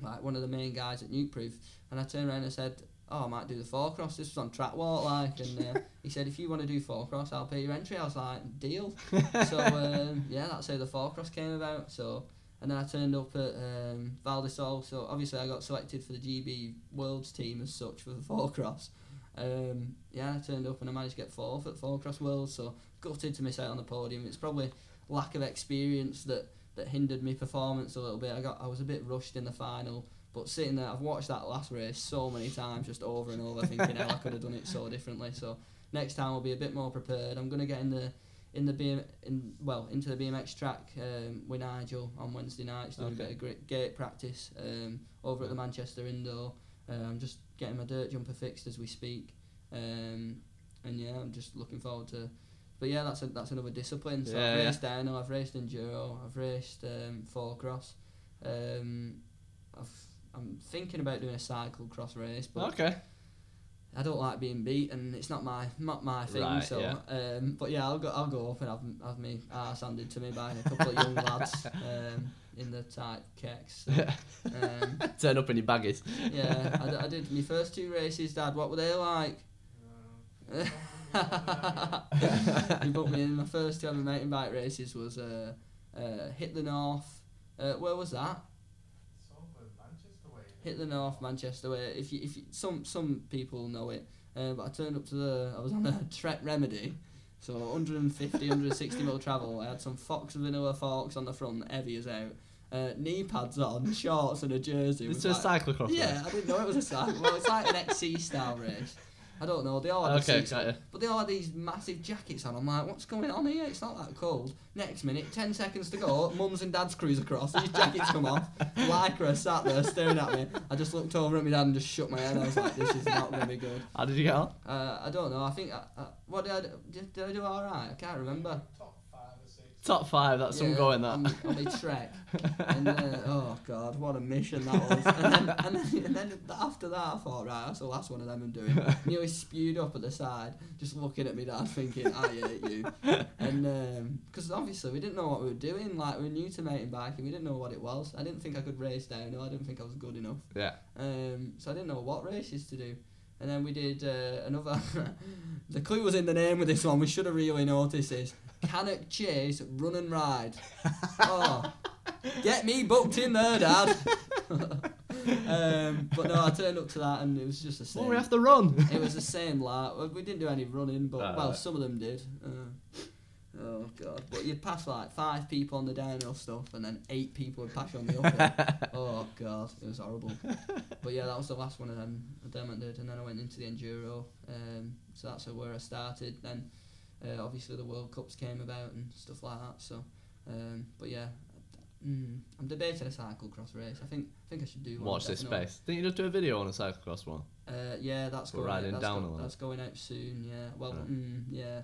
like one of the main guys at Nukeproof, and I turned around and said, "Oh, I might do the four cross. This was on track walk, like." And uh, he said, "If you want to do four cross, I'll pay your entry." I was like, "Deal." so um, yeah, that's how the four cross came about. So and then I turned up at um, Val di Sole. So obviously I got selected for the GB Worlds team as such for the four cross. Um, yeah, I turned up and I managed to get fourth at four cross Worlds. So gutted to miss out on the podium. It's probably lack of experience that that hindered me performance a little bit. I got I was a bit rushed in the final. But sitting there, I've watched that last race so many times, just over and over, thinking how I could have done it so differently. So next time I'll be a bit more prepared. I'm gonna get in the in the BM in well into the BMX track um, with Nigel on Wednesday nights doing Okay. a bit of great gate practice um, over at the Manchester Indoor. Uh, I'm just getting my dirt jumper fixed as we speak, um, and yeah, I'm just looking forward to. But yeah, that's a, that's another discipline. So Yeah, I've yeah. raced dyno, I've raced enduro, I've raced um, four cross. Um, I've, I'm thinking about doing a cycle cross race, but Okay. I don't like being beat, and it's not my not my thing. Right, so, yeah. um, but yeah, I'll go I'll go up and have have me arse handed to me by a couple of young lads um, in the tight kecks. So, um, Turn up in your baggies. yeah, I, d- I did my first two races, Dad. What were they like? you booked me in. My first two ever mountain bike races was uh, uh, hit the north. Uh, where was that? Hit the North, Manchester way. If you, if you, some some people know it, uh, but I turned up to the. I was on a Trek Remedy, so 150, 160 mil travel. I had some Fox Vanilla forks on the front, heavy as out. Uh, knee pads on, shorts and a jersey. It's a like- cyclocross. Yeah, I didn't know it was a cycle. Well, it's like an XC style race. I don't know. They all had Okay, the got ya. but they all had these massive jackets on. I'm like, what's going on here? It's not that cold. Next minute, ten seconds to go. Mums and dads cruise across. These jackets come off. Lycra sat there staring at me. I just looked over at my dad and just shook my head. I was like, this is not going to be good. How did you get on? Uh, I don't know. I think I, I, what did I do? Did, did I do all right? I can't remember. Top five. That's some going that. On, on my trek. and then, oh god, what a mission that was. And then, and then, and then after that, I thought, right, that's the last one of them I'm doing. And Nearly spewed up at the side, just looking at me dad, thinking, I hate you. And because obviously we didn't know what we were doing, like we were new to mountain biking, we didn't know what it was. I didn't think I could race downhill. I didn't think I was good enough. yeah. Um, so I didn't know what races to do. And then we did uh, another. the clue was in the name with this one. We should have really noticed this. Cannock Chase Run and Ride. Oh, get me booked in there, Dad. um, but no, I turned up to that and it was just the Well, same. we have to run. it was the same like we didn't do any running, but Ah, well, some of them did. Uh, oh god! But you'd pass like five people on the downhill stuff, and then eight people would pass you on the uphill. oh god, it was horrible. But yeah, that was the last one of them. Of them I did, and then I went into the enduro. Um, so that's where I started. Then uh, obviously the World Cups came about and stuff like that. So, um, but yeah, mm, I'm debating a cyclocross race. I think I think I should do one. Watch this space. Didn't you just do a video on a cyclocross one? Uh, yeah, that's We're going out. riding That's, down go- a lot. that's going out soon. Yeah. Well, Right. mm, yeah.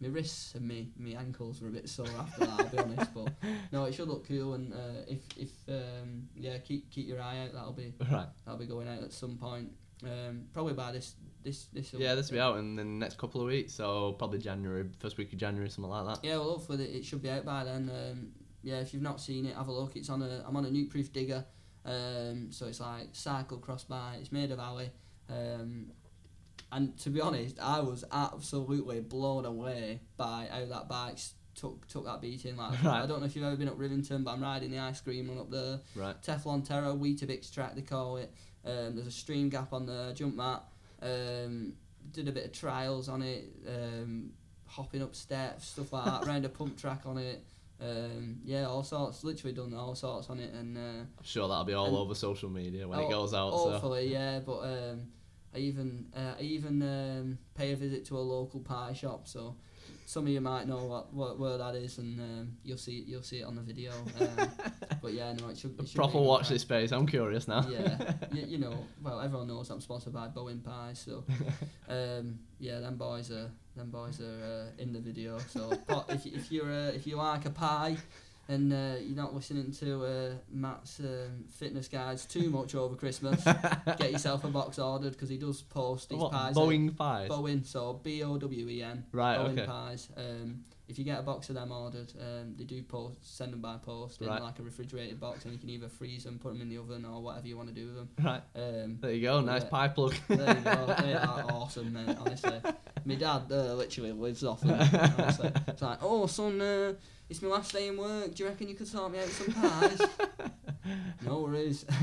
My wrists and me my ankles were a bit sore after that. I'll be honest, but no, it should look cool. And uh, if if um, yeah, keep keep your eye out. That'll be Right. that'll be going out at some point. Um, probably by this this this. Yeah, this will be out in the next couple of weeks, so probably January, first week of January, something like that. Yeah, well, hopefully it should be out by then. Um, yeah, if you've not seen it, have a look. It's on a I'm on a Nukeproof Digger. Um, so it's like cycle cross bike. It's made of alley. Um, and to be honest, I was absolutely blown away by how that bike took took that beating. Like Right. I don't know if you've ever been up Rivington, but I'm riding the ice cream run up there. Right. Teflon Terra, Weetabix track they call it. Um, there's a stream gap on the jump mat. Um, did a bit of trials on it, um, hopping up steps, stuff like that. round a pump track on it. Um, yeah, all sorts. Literally done all sorts on it, and uh, I'm sure that'll be all over social media when it Oh, goes out. So. hopefully, yeah. But um, I even uh, I even um, pay a visit to a local pie shop, so some of you might know what, what where that is, and um, you'll see you'll see it on the video. Um, but yeah, no, it should. It should Proper watch this space. I'm curious now. yeah, you, you know, well, everyone knows I'm sponsored by Bowen Pies, so um, yeah, them boys are them boys are uh, in the video. So if if you're uh, if you like a pie and uh, you're not listening to uh, Matt's um, fitness guides too much over Christmas, get yourself a box ordered because he does post his What, pies. Boeing pies. Bowen, so B O W E N. Right, Bowen okay. pies. Um, if you get a box of them ordered, um, they do post send them by post in like a refrigerated box, and you can either freeze them, put them in the oven, or whatever you want to do with them. Right. Um, There you go. Nice Yeah. pie plug. there you go. They are awesome, mate. Honestly, my dad uh, literally lives off them. honestly. It's like, oh son, uh, it's my last day in work. Do you reckon you could sort me out some pies? no worries.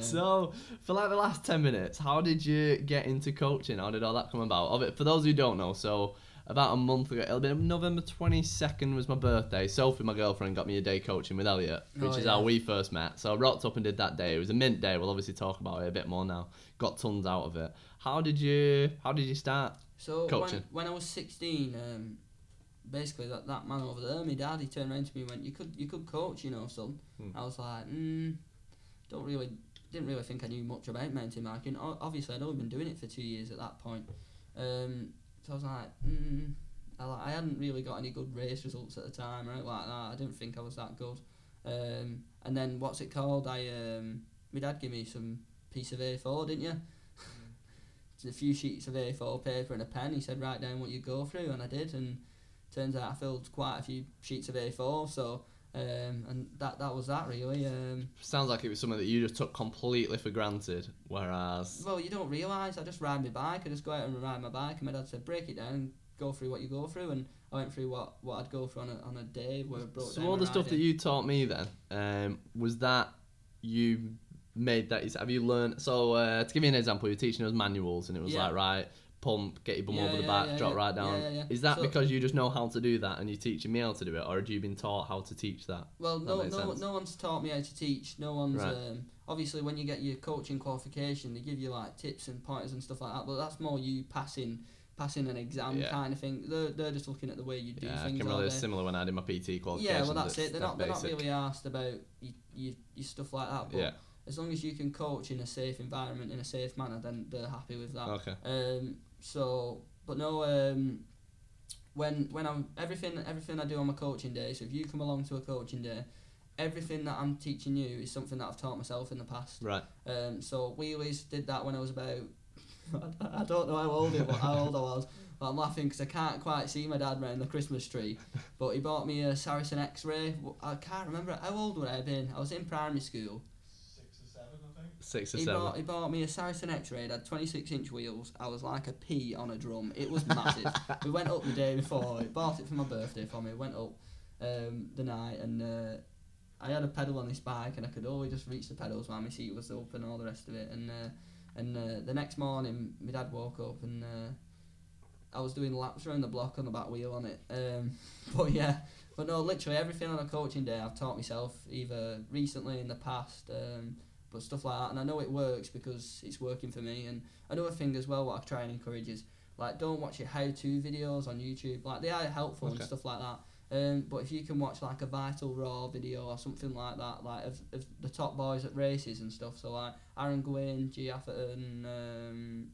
So, for like the last 10 minutes, how did you get into coaching? How did all that come about? Of it, for those who don't know, so about a month ago, it'll be November 22nd was my birthday. Sophie, my girlfriend, got me a day coaching with Elliot, which Oh, is yeah. how we first met. So I rocked up and did that day. It was a mint day. We'll obviously talk about it a bit more now. Got tons out of it. How did you How did you start? So Coaching. when when I was sixteen, um, basically that, that man over there, my dad, he turned around to me and went, "You could you could coach, you know, son." Hmm. I was like, mm, "Don't really." Didn't really think I knew much about mountain biking. O- Obviously, I'd only been doing it for two years at that point. Um, so I was like, mm, I, like, I hadn't really got any good race results at the time, right? Like that. I didn't think I was that good. Um, and then what's it called? I um, my dad gave me some piece of A4, didn't you? A few sheets of A4 paper and a pen. He said, write down what you go through, and I did. And turns out I filled quite a few sheets of A4. So, um, and that that was that really. Um, Sounds like it was something that you just took completely for granted. Whereas, well, you don't realise. I just ride my bike. I just go out and ride my bike. And my dad said, break it down, and go through what you go through. And I went through what, what I'd go through on a, on a day where I broke so all the stuff that you taught me then, um, was that you made that? Have you learned? So uh, to give you an example, you're teaching us manuals, and it was Yeah. like right. Pump, get your bum Yeah, over the yeah, back, yeah, drop yeah. right down. Yeah, yeah, yeah. Is that So- because you just know how to do that and you're teaching me how to do it, or have you been taught how to teach that? Well, no, makes no, sense. no one's taught me how to teach. No one's Right. um, obviously when you get your coaching qualification, they give you like tips and pointers and stuff like that. But that's more you passing, passing an exam Yeah. kind of thing. They're, they're just looking at the way you do Yeah, I things. can all relate. Similar when I did my PT qualification. Yeah, well that's it. They're not they're not really asked about you, you, your stuff like that. But Yeah. as long as you can coach in a safe environment in a safe manner, then they're happy with that. Okay. Um, so, but no, um, when when I'm everything everything I do on my coaching day. So if you come along to a coaching day, everything that I'm teaching you is something that I've taught myself in the past. Right. Um, so wheelies did that when I was about. I don't know how old it was, how old I was, but I'm laughing because I can't quite see my dad around the Christmas tree. But he bought me a Saracen X-ray. I can't remember how old would I have been. I was in primary school. Six or seven, I think. Six or He seven. bought, he bought me a Saracen X-Ray. It had 26 inch wheels. I was like a pea on a drum. It was massive. we went up the day before. He bought it for my birthday for me. Went up um, the night and uh, I had a pedal on this bike and I could always just reach the pedals while my seat was up and all the rest of it. And uh, and uh, the next morning, my dad woke up and uh, I was doing laps around the block on the back wheel on it. Um, but yeah, but no, literally everything on a coaching day I've taught myself either recently in the past. Um, but stuff like that, and I know it works because it's working for me. And another thing as well, what I try and encourage is like don't watch your how-to videos on YouTube. Like they are helpful Okay. and stuff like that. Um, but if you can watch like a Vital Raw video or something like that, like of, of the top boys at races and stuff, so like Aaron Gwin, Gee Atherton, um,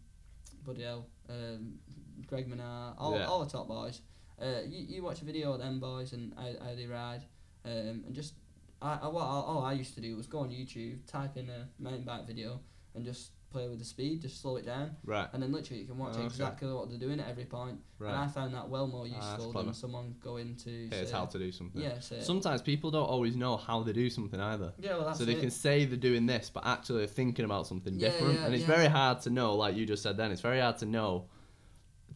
bloody hell, um, Greg Minnaar, all, Yeah. all the top boys. Uh, you, you watch a video of them boys and how, how they ride, um, and just I, I what I, all I used to do was go on YouTube, type in a mountain bike video, and just play with the speed, just slow it down, Right. and then literally you can watch Oh, okay. exactly what they're doing at every point. And I found that well more Ah, useful clever. than someone going to Here's say, how to do something. yeah, say, Sometimes people don't always know how they do something either. yeah, well that's so they it. can say they're doing this, but actually they're thinking about something Yeah, different. yeah, and it's yeah. very hard to know, like you just said then, it's very hard to know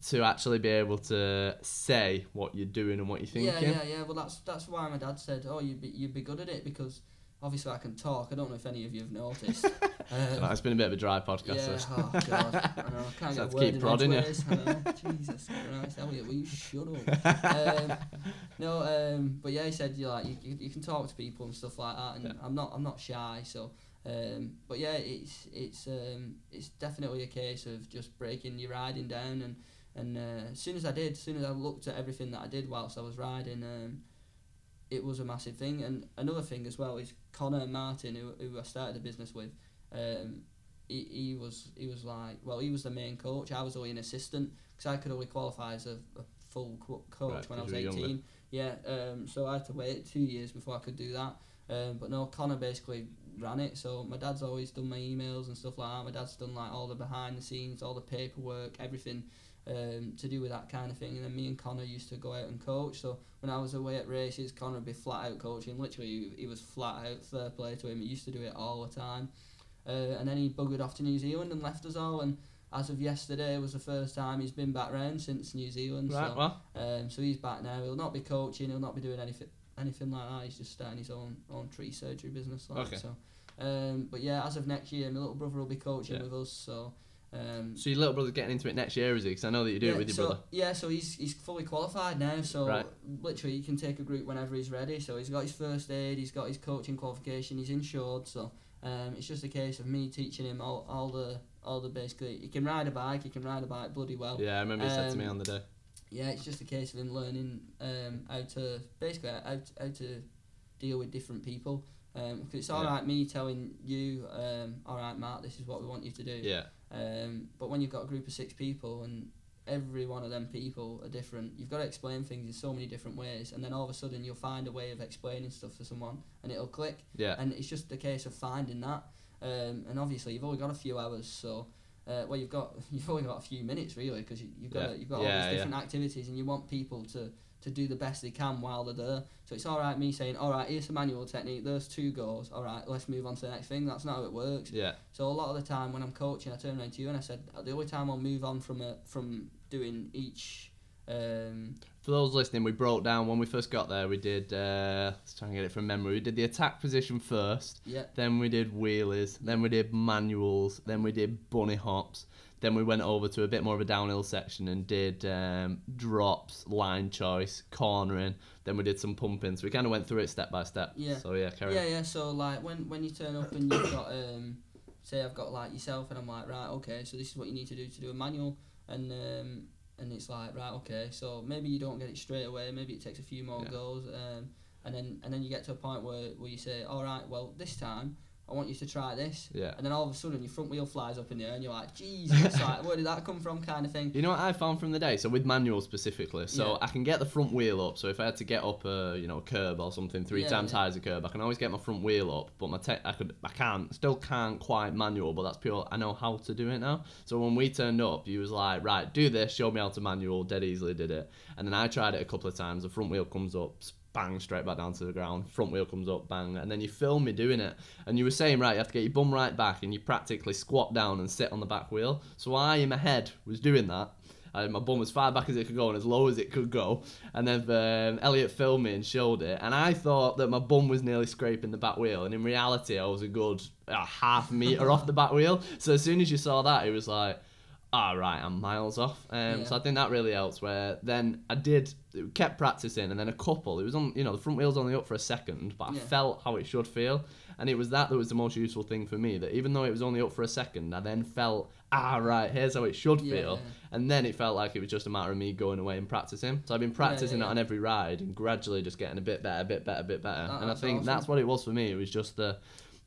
to actually be able to say what you're doing and what you're thinking. Yeah, yeah, yeah. Well, that's that's why my dad said, "Oh, you'd be you'd be good at it because obviously I can talk. I don't know if any of you have noticed. Um, It's been a bit of a dry podcast. yeah, this. oh god, I know. I can't So get a keep prodding you. I know. Jesus Christ, Elliot, will you shut up? um, no, um, but yeah, he said you like you, you, you can talk to people and stuff like that, and Yeah. I'm not I'm not shy, so. Um, but yeah, it's it's um, it's definitely a case of just breaking your riding down, and and uh, as soon as I did, as soon as I looked at everything that I did whilst I was riding, um, it was a massive thing. And another thing as well is Connor Martin, who, who I started the business with. Um, he, he was he was like well he was the main coach. I was only an assistant because I could only qualify as a, a full co- coach Right, when I was you were younger. eighteen. Yeah, um, so I had to wait two years before I could do that. Um, but no, Connor basically ran it. So my dad's always done my emails and stuff like that. My dad's done like all the behind the scenes, all the paperwork, everything um, to do with that kind of thing. And then me and Connor used to go out and coach. So when I was away at races, Connor would be flat out coaching. Literally, he, he was flat out. Fair play to him. He used to do it all the time. Uh, and then he buggered off to New Zealand and left us all. And as of yesterday, was the first time he's been back round since New Zealand. Right, so, well, um, so he's back now. He'll not be coaching. He'll not be doing anything anything like that. He's just starting his own own tree surgery business. Like, Okay. So, um, but yeah, as of next year, my little brother will be coaching Yeah. with us. So. Um, so your little brother's getting into it next year, is he? Because I know that you do yeah, it with your so, brother. Yeah, so he's he's fully qualified now. So Right. literally, he can take a group whenever he's ready. So he's got his first aid, he's got his coaching qualification, he's insured. So um, it's just a case of me teaching him all, all the all the basically. He can ride a bike. He can ride a bike bloody well. Yeah, I remember you said to me um, on the day. Yeah, it's just a case of him learning um, how to basically how, to- how to deal with different people. Um, 'cause it's all Yeah. right me telling you, um, all right, Mark, this is what we want you to do. Yeah, Um, but when you've got a group of six people and every one of them people are different, you've got to explain things in so many different ways. And then all of a sudden you'll find a way of explaining stuff to someone and it'll click. yeah. And it's just a case of finding that. Um, and obviously you've only got a few hours, so. Uh, well, you've got you've only got a few minutes really because you, you've got Yeah. you've got Yeah, all these different activities and you want people to, to do the best they can while they're there. So it's all right me saying, all right, here's the manual technique. There's two goals. All right, let's move on to the next thing. That's not how it works. Yeah, So a lot of the time when I'm coaching, I turn around to you and I said the only time I'll move on from a, from doing each. Um, For those listening, we broke down when we first got there. We did. Uh, let's try and get it from memory. We did the attack position first. yeah, Then we did wheelies. Then we did manuals. Then we did bunny hops. Then we went over to a bit more of a downhill section and did um, drops, line choice, cornering. Then we did some pumping. So we kind of went through it step by step. Yeah. So yeah, carry yeah, on. yeah. yeah. So like when when you turn up and you've got um, say I've got like yourself and I'm like right, okay, so this is what you need to do to do a manual and um, and it's like right, okay, so maybe you don't get it straight away. Maybe it takes a few more Yeah. goes. Um, and then and then you get to a point where where you say, all right, well this time. I want you to try this, Yeah. and then all of a sudden your front wheel flies up in the air, and you're like, Jesus, like, where did that come from, kind of thing. You know what I found from the day? So with manual specifically, so Yeah. I can get the front wheel up. So if I had to get up a you know curb or something three Yeah, times yeah. high as a curb, I can always get my front wheel up. But my te- I could I can't still can't quite manual, but that's pure. I know how to do it now. So when we turned up, he was like, right, do this, show me how to manual. Dead easily did it, and then I tried it a couple of times. The front wheel comes up. Bang straight back down to the ground. Front wheel comes up, bang, and then you film me doing it. And you were saying, right, you have to get your bum right back, and you practically squat down and sit on the back wheel. So I, in my head, was doing that, uh, my bum as far back as it could go and as low as it could go. And then um, Elliot filmed me and showed it. And I thought that my bum was nearly scraping the back wheel. And in reality, I was a good uh, half meter off the back wheel. So as soon as you saw that, it was like, all right, I'm miles off. Um, Yeah. So I think that really helps. Where then I did kept practicing, and then a couple. It was on, you know, the front wheel's only up for a second, but I Yeah. felt how it should feel, and it was that that was the most useful thing for me. That even though it was only up for a second, I then felt ah, right, here's how it should Yeah, feel. And then it felt like it was just a matter of me going away and practicing. So I've been practicing it on every ride and gradually just getting a bit better, a bit better, a bit better. That- and I think awesome. that's what it was for me. It was just the,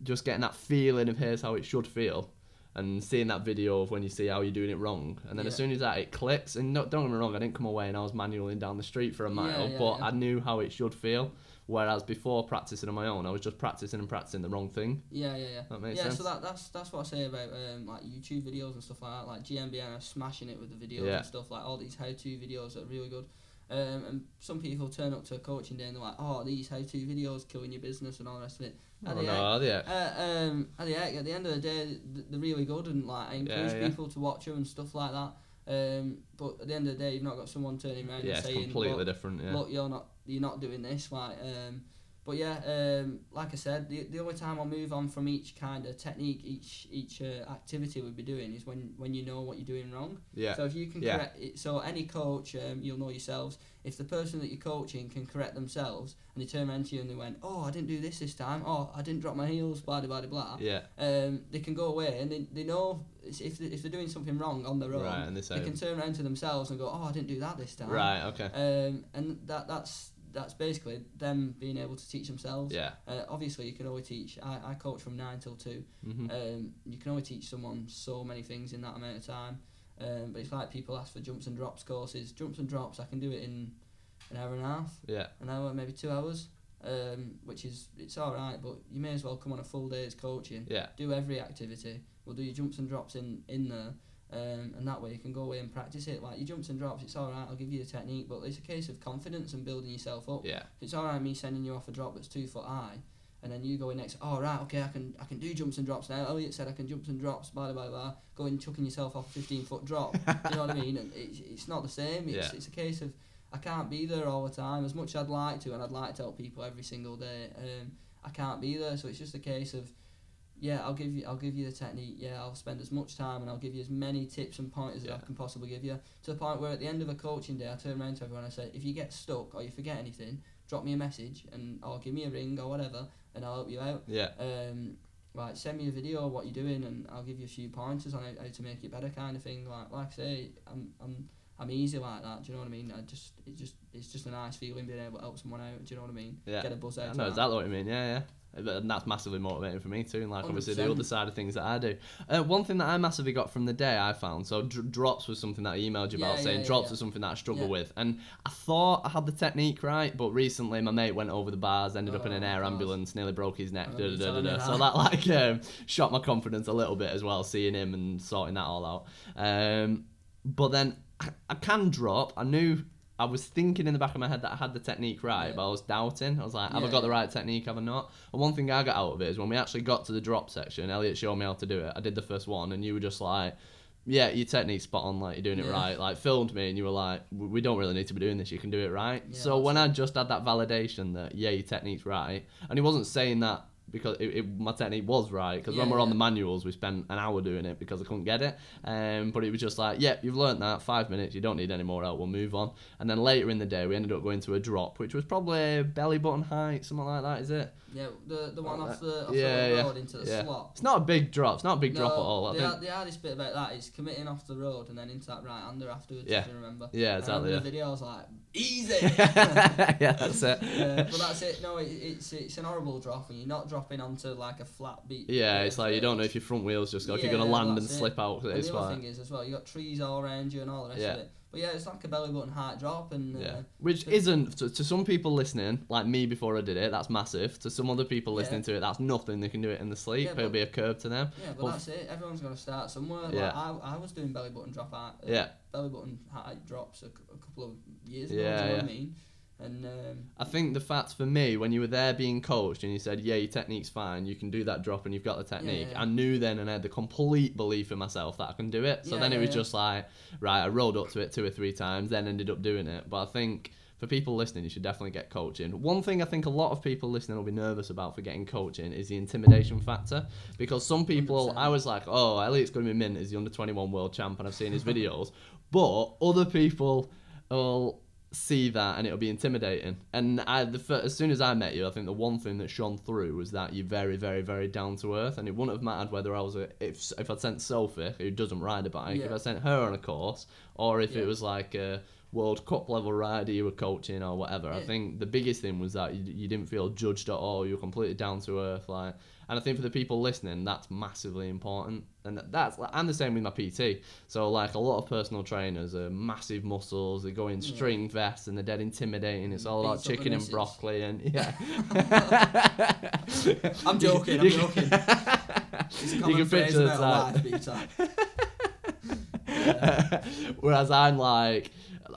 just getting that feeling of here's how it should feel. And seeing that video of when you see how you're doing it wrong, and then as soon as that it clicks, and no, don't get me wrong, I didn't come away and I was manually down the street for a mile, yeah, but yeah. I knew how it should feel. Whereas before practicing on my own, I was just practicing and practicing the wrong thing. Yeah, yeah, yeah. That makes yeah, sense. so that, that's that's what I say about um, like YouTube videos and stuff like that. Like GMBN are smashing it with the videos Yeah. and stuff. Like all these how-to videos are really good. Um, and some people turn up to a coaching day and they're like, "Oh, these how-to videos killing your business and all the rest of it." Oh, At the no, yeah. Uh, um, at the, at the end of the day, th- they're really good and like I encourage Yeah, yeah. people to watch them and stuff like that. Um, but at the end of the day, you've not got someone turning around Yeah, and saying, completely "Look, different. Yeah. look, you're not you're not doing this, like um but yeah, um, like I said, the, the only time I'll move on from each kind of technique, each each uh, activity we'll be doing is when, when you know what you're doing wrong. yeah. So if you can Yeah. correct it, so any coach, um, you'll know yourselves. If the person that you're coaching can correct themselves and they turn around to you and they went, oh, I didn't do this this time. Oh, I didn't drop my heels. Blah blah blah blah. yeah. Um, they can go away and they, they know if they, if they're doing something wrong on their own, Right, and they say, they can turn around to themselves and go, oh, I didn't do that this time. right, okay. Um, and that that's that's basically them being able to teach themselves. Yeah. Uh, obviously, you can only teach. I, I coach from nine till two. mm-hmm. Um, you can only teach someone so many things in that amount of time. Um, but it's like people ask for jumps and drops courses. Jumps and drops, I can do it in an hour and a half, yeah. an hour, maybe two hours. Um, which is it's all right, but you may as well come on a full day's coaching. Yeah. Do every activity. We'll do your jumps and drops in in there. Um, and that way you can go away and practice it. Like your jumps and drops, it's all right. I'll give you the technique, but it's a case of confidence and building yourself up. Yeah. It's all right me sending you off a drop that's two foot high, and then you go in next. Oh right, okay, I can I can do jumps and drops now. Elliot said I can jumps and drops. Blah blah blah. Going chucking yourself off a fifteen foot drop. you know what I mean? And it's it's not the same. It's Yeah. it's a case of I can't be there all the time as much as I'd like to, and I'd like to help people every single day. Um, I can't be there, so it's just a case of yeah, I'll give you I'll give you the technique. Yeah, I'll spend as much time and I'll give you as many tips and pointers as I can possibly give you. To the point where at the end of a coaching day, I turn around to everyone and I say, if you get stuck or you forget anything, drop me a message and or give me a ring or whatever, and I'll help you out. Yeah. Um, like send me a video of what you're doing and I'll give you a few pointers on how, how to make it better, kind of thing. Like like I say, I'm I'm I'm easy like that. Do you know what I mean? I just it just it's just a nice feeling being able to help someone out. Do you know what I mean? Yeah. Get a buzz out. I know that. exactly what you mean. Yeah, yeah. But- And that's massively motivating for me too. And like obviously the other side of things that I do. Uh, one thing that I massively got from the day I found. So dr- drops was something that I emailed you Yeah, about yeah, saying yeah, drops was something that I struggle with. And I thought I had the technique right, but recently my mate went over the bars, ended up in an Oh, air God. ambulance, nearly broke his neck. Da, da, da, da, da. So that. that like um, shot my confidence a little bit as well, seeing him and sorting that all out. Um, but then I, I can drop. I knew. I was thinking in the back of my head that I had the technique right, Yeah. but I was doubting. I was like, have I Yeah, got the right technique? Have I not? And one thing I got out of it is when we actually got to the drop section, Elliot showed me how to do it. I did the first one, and you were just like, yeah, your technique's spot on, like, you're doing it Yeah. right. Like, filmed me, and you were like, we don't really need to be doing this, you can do it right. So when I just had that validation that, yeah, your technique's right, and he wasn't saying that because it, it, my technique was right, because when we're on yeah. the manuals, we spent an hour doing it because I couldn't get it. Um, but it was just like, yeah, you've learnt that, five minutes, you don't need any more help, we'll move on. And then later in the day, we ended up going to a drop, which was probably belly button height, something like that, is it? Yeah, the the one Oh, off the off yeah, the yeah, road into the yeah. slot. It's not a big drop, it's not a big drop at all. I the, think. the hardest bit about that is committing off the road and then into that right hander afterwards. Yeah. If you remember. Yeah, exactly. Yeah. the video. I was like, easy. yeah, that's it. yeah, but that's it. No, it, it's it's an horrible drop, and you're not dropping onto like a flat beat. Yeah, it's like you don't know if your front wheels just go, if you're gonna land and it. slip out. And the other like, thing is as well, you got trees all around you and all the rest Yeah. of it. But yeah, it's like a belly button heart drop, and uh, yeah, which but- isn't to, to some people listening, like me before I did it. That's massive. To some other people Yeah. listening to it, that's nothing. They can do it in the sleep. Yeah, It'll be a curb to them. yeah, but Well, that's it. Everyone's got to start somewhere. Yeah. Like I, I was doing belly button drop height, uh, Yeah. belly button height drops a, a couple of years ago. Yeah, do you know yeah. what I mean? And um, I think the fact for me, when you were there being coached and you said, yeah, your technique's fine, you can do that drop and you've got the technique, yeah. I knew then and I had the complete belief in myself that I can do it. So Yeah, then it was yeah. just like, right, I rolled up to it two or three times, then ended up doing it. But I think for people listening, you should definitely get coaching. One thing I think a lot of people listening will be nervous about for getting coaching is the intimidation factor. Because some people, 100%. I was like, oh, Elliot's going to be mint as the under 21 world champ and I've seen his videos. But other people will see that and it'll be intimidating. And I, the as soon as I met you, I think the one thing that shone through was that you're very, very, very down to earth. And it wouldn't have mattered whether I was a if if I'd sent Sophie, who doesn't ride a bike, if I sent her on a course, or if Yeah. it was like a World Cup level rider you were coaching or whatever. I think the biggest thing was that you, you didn't feel judged at all. You were completely down to earth, like. And I think for the people listening, that's massively important. And that's I'm the same with my PT. So like a lot of personal trainers are massive muscles. They go in Yeah. string vests and they're dead intimidating. It's all about Beats up the chicken and broccoli and yeah. I'm joking, I'm joking. It's a you can phrase picture about life, big time. Whereas I'm like,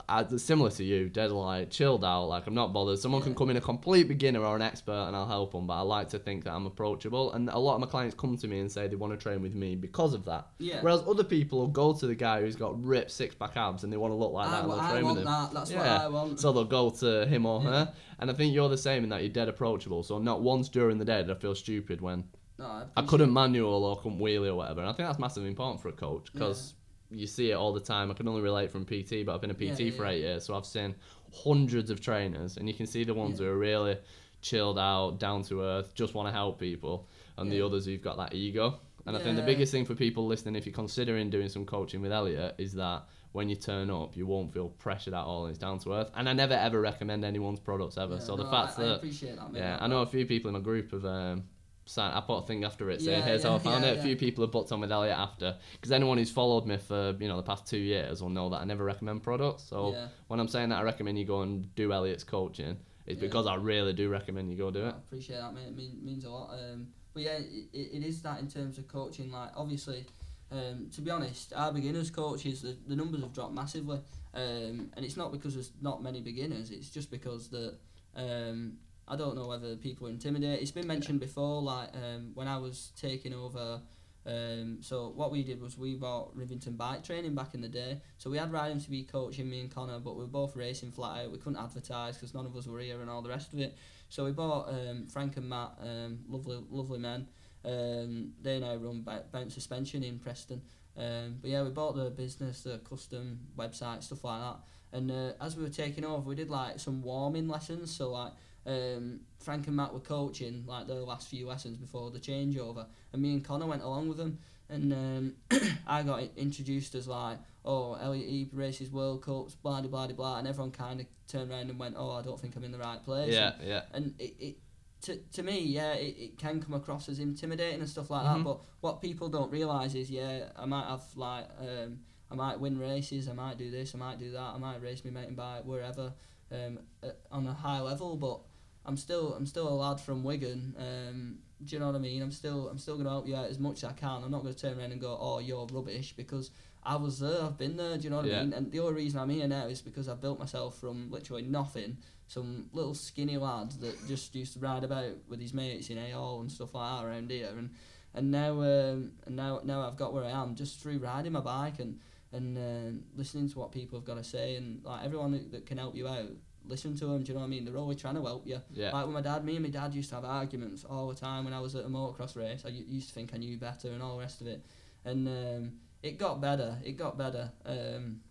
I, similar to you, dead like chilled out. Like I'm not bothered. Someone can come in a complete beginner or an expert, and I'll help them. But I like to think that I'm approachable, and a lot of my clients come to me and say they want to train with me because of that. Yeah. Whereas other people will go to the guy who's got ripped six pack abs and they want to look like I, that and they'll I train with want him. that. That's what I want. So they'll go to him or Yeah. her. And I think you're the same in that you're dead approachable. So not once during the day did I feel stupid when no, I appreciate couldn't manual or couldn't wheelie or whatever. And I think that's massively important for a coach because you see it all the time. I can only relate from PT, but I've been a PT Yeah, yeah, for eight years. So I've seen hundreds of trainers and you can see the ones who are really chilled out, down to earth, just want to help people. And the others who've got that ego. And I think the biggest thing for people listening, if you're considering doing some coaching with Elliot, is that when you turn up, you won't feel pressured at all. And it's down to earth. And I never ever recommend anyone's products ever. So the fact I, I that appreciate that, yeah, I know a few people in my group have um, signed. I put a thing after it saying, Yeah, "Here's how I found yeah, it." A few people have booked on with Elliot after, because anyone who's followed me for you know the past two years will know that I never recommend products. So Yeah. when I'm saying that I recommend you go and do Elliot's coaching, it's Yeah. because I really do recommend you go do I it. appreciate that, mate. It mean, means a lot. Um, but yeah, it, it it is that in terms of coaching. Like, obviously, um, to be honest, our beginners coaches, the, the numbers have dropped massively. Um, and it's not because there's not many beginners. It's just because that um, I don't know whether people are intimidated. It's been mentioned before, like um, when I was taking over. Um, so what we did was we bought Rivington bike training back in the day. So we had Ryan to be coaching me and Connor, but we were both racing flat out. We couldn't advertise because none of us were here and all the rest of it. So we bought um, Frank and Matt, um, lovely lovely men. Um, they now run Bounce Suspension in Preston. Um, but yeah, we bought the business, the custom website, stuff like that. And uh, as we were taking over, we did like some warming lessons. So like um, Frank and Matt were coaching like the last few lessons before the changeover, and me and Connor went along with them. And um, I got introduced as like, oh, Elliot Heap races World Cups, blah blah blah blah, and everyone kind of turned around and went, oh, I don't think I'm in the right place. Yeah, yeah. and it, it to, to me yeah it, it can come across as intimidating and stuff like Mhm. that but what people don't realize is yeah i might have like um i might win races i might do this i might do that i might race my mountain bike wherever um uh, on a high level but i'm still i'm still a lad from wigan um do you know what i mean i'm still i'm still going to help you out as much as i can i'm not going to turn around and go oh you're rubbish because I was there, I've been there, do you know what Yeah. I mean? And the only reason I'm here now is because I've built myself from literally nothing some little skinny lad that just used to ride about with his mates in AO and stuff like that around here, and and now um, and now now I've got where I am just through riding my bike and and uh, listening to what people have got to say and like everyone that, that can help you out. Listen to them, do you know what I mean? They're always trying to help you. Yeah. Like with my dad, me and my dad used to have arguments all the time when I was at a motocross race. I used to think I knew better and all the rest of it. And um, it got better. It got better. Um,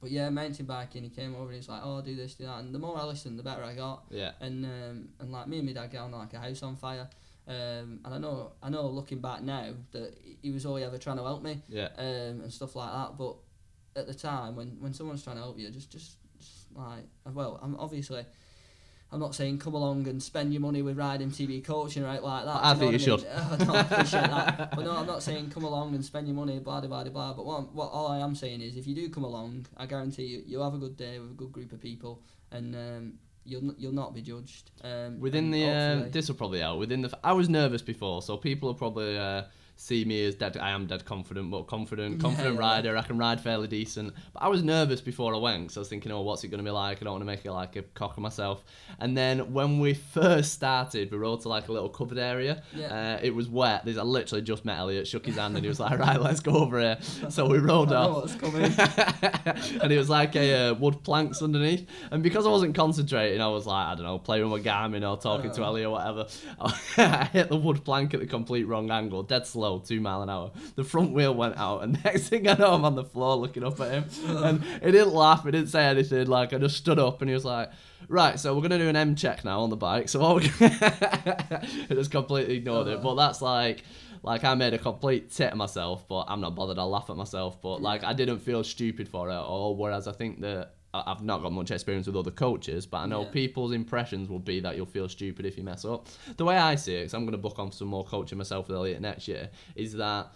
but yeah, mountain biking, he came over and he's like, oh, do this, do that. And the more I listened, the better I got. Yeah. And um, and like me and my dad get on like a house on fire. Um, and I know, I know, looking back now, that he was only ever trying to help me Yeah. um, and stuff like that. But at the time, when, when someone's trying to help you, just, just like well, I'm obviously. I'm not saying come along and spend your money with Ride MTB coaching right like that. I you think you I mean? no, I appreciate that. But no, I'm not saying come along and spend your money, blah blah blah blah. But what, what all I am saying is, if you do come along, I guarantee you, you'll have a good day with a good group of people, and um, you'll you'll not be judged. Um, Within the hopefully- this will probably out within the. I was nervous before, so people will probably uh, see me as dead. I am dead confident, but confident, confident yeah. rider. I can ride fairly decent. But I was nervous before I went, so I was thinking, oh, what's it going to be like? I don't want to make it like a cock of myself. And then when we first started, we rode to like a little covered area. Yeah. Uh, it was wet. There's, I literally just met Elliot, shook his hand, and he was like, right, let's go over here. So we rode off. what's coming. and it was like a uh, wood planks underneath. And because I wasn't concentrating, I was like, I don't know, playing with my Garmin or talking to Oh. Ellie or whatever. I hit the wood plank at the complete wrong angle, dead slow. Slow, two mile an hour. The front wheel went out, and next thing I know, I'm on the floor looking up at him, and he didn't laugh, he didn't say anything. Like I just stood up, and he was like, "Right, so we're gonna do an M check now on the bike." So what we I just completely ignored it. Uh. But that's like. Like I made a complete tit of myself, but I'm not bothered. I'll laugh at myself, but like I didn't feel stupid for it at all. Whereas I think that I- I've not got much experience with other coaches, but I know Yeah. people's impressions will be that you'll feel stupid if you mess up. The way I see it, because I'm going to book on some more coaching myself with Elliot next year, is that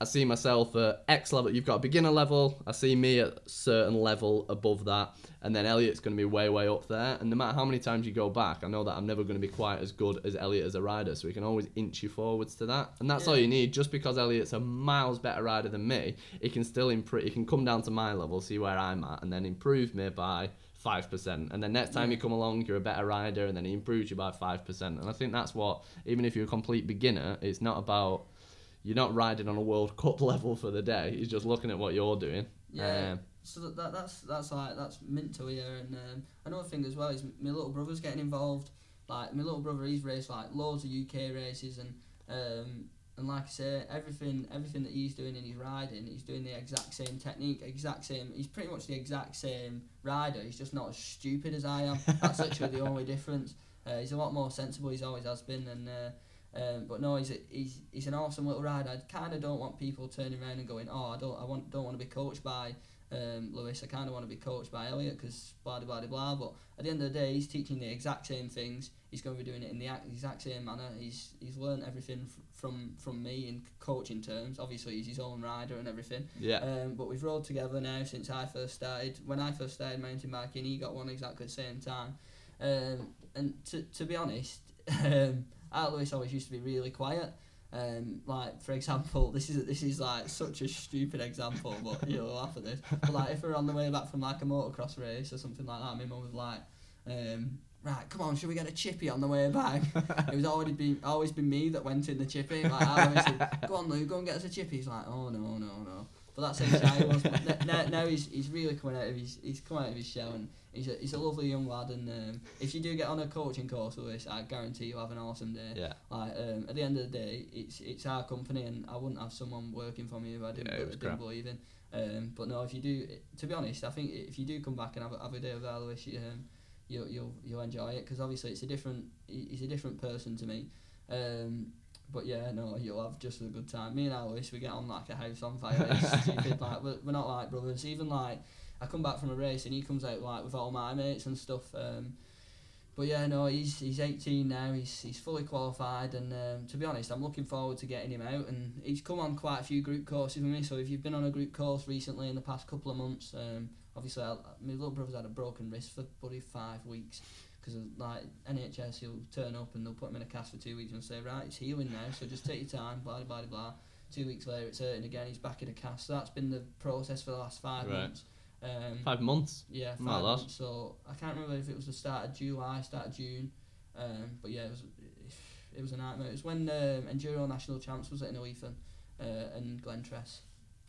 I see myself at X level. You've got a beginner level. I see me at a certain level above that, and then Elliot's going to be way, way up there. And no matter how many times you go back, I know that I'm never going to be quite as good as Elliot as a rider. So we can always inch you forwards to that, and that's all you need. Just because Elliot's a miles better rider than me, he can still improve. He can come down to my level, see where I'm at, and then improve me by five percent. And then next time you mm. come along, you're a better rider, and then he improves you by five percent. And I think that's what, even if you're a complete beginner, it's not about you're not riding on a World Cup level for the day. He's just looking at what you're doing. Yeah. Um, So that, that that's that's like that's mint to hear. And um, another thing as well is my little brother's getting involved. Like my little brother, he's raced like loads of UK races, and um, and like I say, everything everything that he's doing in his riding, he's doing the exact same technique, exact same. He's pretty much the exact same rider. He's just not as stupid as I am. That's literally the only difference. Uh, he's a lot more sensible. He's always has been, and. Uh, um, but no, he's, a, he's he's an awesome little rider. I kind of don't want people turning around and going, "Oh, I don't I want don't want to be coached by um, Lewis. I kind of want to be coached by Elliot because blah blah blah blah." But at the end of the day, he's teaching the exact same things. He's going to be doing it in the exact same manner. He's he's learned everything f- from from me in coaching terms. Obviously, he's his own rider and everything. yeah. Um, but we've rode together now since I first started. When I first started mountain biking, he got one exactly the same time. Um, and to, to be honest, um, Art Lewis always used to be really quiet. Um, like for example, this is this is like such a stupid example, but you'll laugh at this. But like if we're on the way back from like a motocross race or something like that, my mum was like, um, "Right, come on, should we get a chippy on the way back?" it was already been always been me that went in the chippy. Like I always said, "Go on, Lou, go and get us a chippy." He's like, "Oh no, no, no." But that's how shy he was. Now, now he's he's really coming out of his he's come out of his shell and he's a he's a lovely young lad. And um, if you do get on a coaching course with this, I guarantee you'll have an awesome day. Yeah. Like um, at the end of the day, it's it's our company, and I wouldn't have someone working for me if I didn't, Yeah, didn't crap. believe in. Um, but no, if you do, to be honest, I think if you do come back and have a, have a day with Alois, you, um, you'll you'll you'll enjoy it because obviously it's a different he- he's a different person to me. Um, but yeah, no, you'll have just a good time. Me and Alois, we get on like a house on fire. It's stupid. Like we're, we're not like brothers. Even like I come back from a race and he comes out like with all my mates and stuff. Um, but yeah, no, he's he's 18 now. He's he's fully qualified, and um, to be honest, I'm looking forward to getting him out. And he's come on quite a few group courses with me. So if you've been on a group course recently in the past couple of months, um, obviously I, my little brother's had a broken wrist for bloody five weeks because like NHS, he'll turn up and they'll put him in a cast for two weeks and say, right, it's healing now, so just take your time, blah blah blah blah. Two weeks later, it's hurting again. He's back in a cast. So that's been the process for the last five Right. months. Um, Five months. yeah, five Not a lot. months. So I can't remember if it was the start of July, start of June. Um, but yeah, it was it was a nightmare. It was when um, Enduro National Champs was at Innerleithen uh, and Glentress.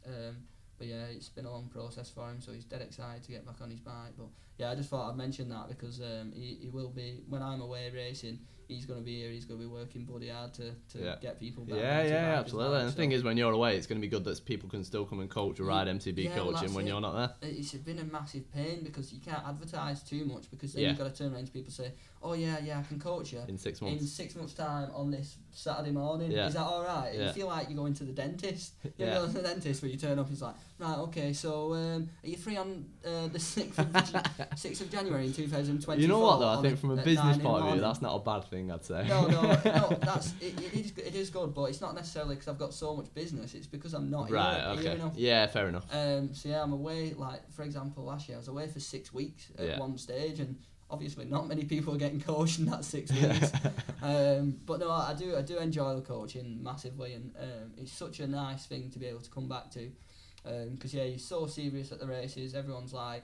Um, but yeah, it's been a long process for him, so he's dead excited to get back on his bike. But yeah, I just thought I'd mention that because um, he, he will be when I'm away racing. He's going to be here. He's going to be working bloody hard to, to Yeah. get people back. Yeah, yeah, bike absolutely. well, and the thing is, when you're away, it's going to be good that people can still come and coach or ride MTB yeah, coaching that's when it. you're not there. it's been a massive pain because you can't advertise too much because then Yeah. you've got to turn around to people and say, "Oh yeah, yeah, I can coach you." In six months. in six months' time on this Saturday morning. Yeah. Is that all right? Yeah. You feel like you're going to the dentist. You Yeah. go to the dentist where you turn up. He's like, right, okay, so um, are you free on uh, the sixth of sixth of January in two thousand twenty? You know what though? I think from a business point of view, that's not a bad thing. I'd say. no, no, no. That's it, it is it is good, but it's not necessarily because I've got so much business. It's because I'm not right. here, here Okay. enough. Yeah. Fair enough. Um, so yeah, I'm away. Like for example, last year I was away for six weeks at Yeah. one stage, and obviously not many people are getting coached in that six weeks. um, but no, I do I do enjoy the coaching massively, and um, it's such a nice thing to be able to come back to. Because yeah, you're so serious at the races. Everyone's like,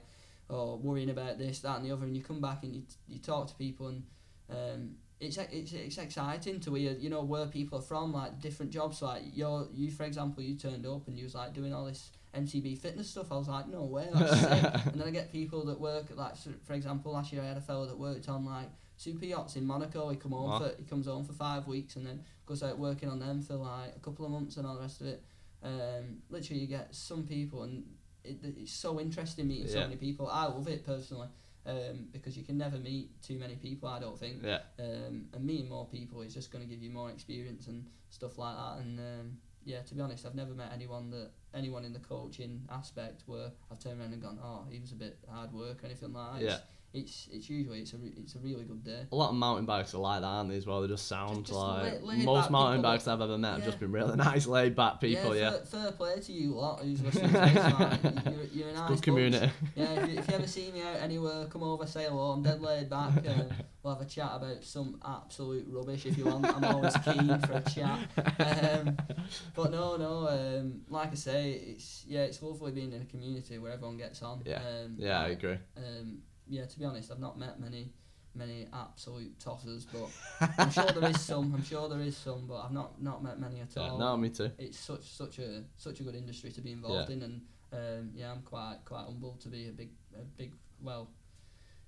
oh, worrying about this, that, and the other, and you come back and you you talk to people and. Um, it's, it's it's exciting to hear you know where people are from like different jobs like your you for example you turned up and you was like doing all this MTB fitness stuff. I was like, no way, that's sick. and then I get people that work at like, for example, last year I had a fellow that worked on like super yachts in Monaco. He come home Wow. for he comes home for five weeks and then goes out working on them for like a couple of months and all the rest of it. Um, literally, you get some people and it, it's so interesting meeting so many people. I love it personally. Um, because you can never meet too many people, I don't think. Yeah. Um, and meeting more people is just going to give you more experience and stuff like that. And um, yeah, to be honest, I've never met anyone that anyone in the coaching aspect where I've turned around and gone, oh, he was a bit hard work or anything like that. Yeah. It's it's usually it's a re- it's a really good day. A lot of mountain bikes are like that, aren't they, as well? They just sound just like laid- laid most mountain bikes that- I've ever met have just been really nice, laid back people, yeah. Fair, fair play to you lot who's listening to this. Like, you're, you're a nice Good bunch. community. Yeah, if you, if you ever see me out anywhere, come over, say hello. I'm dead laid back. Um, we'll have a chat about some absolute rubbish if you want. I'm always keen for a chat. Um, but no, no. Um, like I say, it's yeah, it's lovely being in a community where everyone gets on. Yeah. Um, Yeah, I agree. Um, yeah, to be honest, I've not met many many absolute tossers, but I'm sure there is some. I'm sure there is some, but I've not not met many at Yeah, all no, me too. it's such such a such a good industry to be involved in, and um, yeah, I'm quite quite humbled to be a big a big well,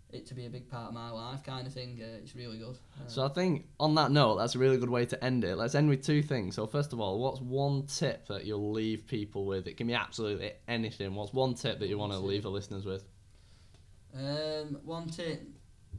it to be a big part of my life kind of thing. Uh, it's really good. Uh, So I think on that note, that's a really good way to end it. Let's end with two things. So first of all, what's one tip that you'll leave people with? It can be absolutely anything. What's one tip that you want to leave the listeners with? Um, one tip: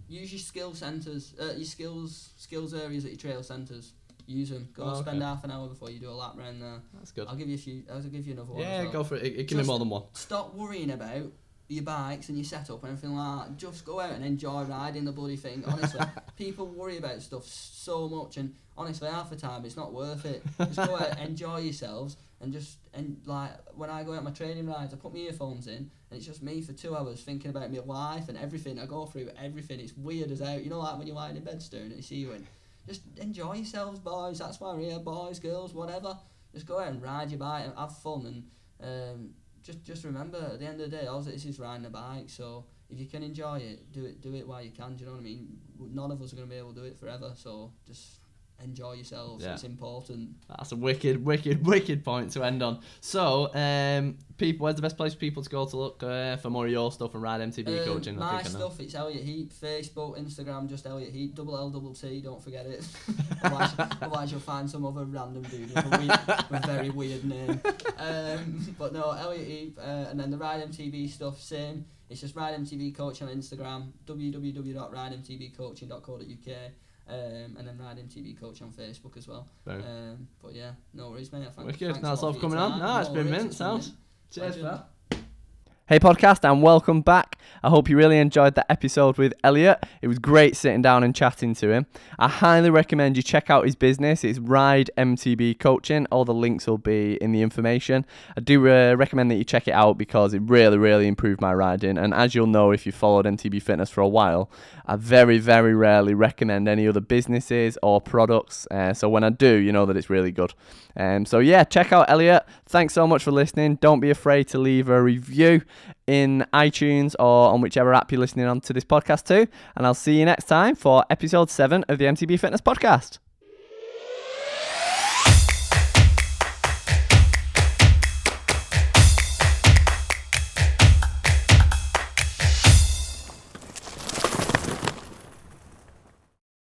use your skill centers, uh, your skills skills areas at your trail centers. Use them. Go Oh, spend half an hour before you do a lap round there. That's good. I'll give you a few. I'll give you another one. Yeah, well. go for it. It, it can be more than one. stop worrying about your bikes and your setup and everything like that. Just go out and enjoy riding the bloody thing. Honestly, people worry about stuff so much, and honestly, half the time it's not worth it. Just go out, enjoy yourselves, and just and like when I go out my training rides, I put my earphones in, and it's just me for two hours thinking about my life and everything. I go through everything. It's weird as out. You know, like when you're lying in bed staring at the ceiling. Just enjoy yourselves, boys. That's why we're here, boys, girls, whatever. Just go out and ride your bike and have fun and um, just just remember at the end of the day, all this is riding a bike. So if you can enjoy it, do it do it while you can. Do you know what I mean? None of us are gonna be able to do it forever. So just enjoy yourselves. Yeah. It's important. That's a wicked, wicked, wicked point to end on. So, um, people, where's the best place for people to go to look uh, for more of your stuff and ride MTB Um, coaching? I my think I know. stuff, it's Elliot Heap. Facebook, Instagram, just Elliot Heap. Double L, double T. Don't forget it. otherwise, otherwise you'll find some other random dude with a, weird, with very weird name. Um, but no, Elliot Heap, uh, and then the Ride MTB stuff, same. It's just Ride MTB Coach on Instagram, www.ridemtbcoaching.co.uk, um, and then Ride MTB Coach on Facebook as well. Um, but yeah, no worries, mate. Thank, Wicked. thanks That's all for coming on. time. No, it's been mint. Cheers. Hey, podcast, and welcome back. I hope you really enjoyed that episode with Elliot. It was great sitting down and chatting to him. I highly recommend you check out his business. It's Ride MTB Coaching. All the links will be in the information. I do uh, recommend that you check it out because it really, really improved my riding. And as you'll know if you followed MTB Fitness for a while, I very, very rarely recommend any other businesses or products. Uh, so when I do, you know that it's really good. Um, so yeah, check out Elliot. Thanks so much for listening. Don't be afraid to leave a review in iTunes or on whichever app you're listening on to this podcast to. And I'll see you next time for episode seven of the MTB Fitness Podcast.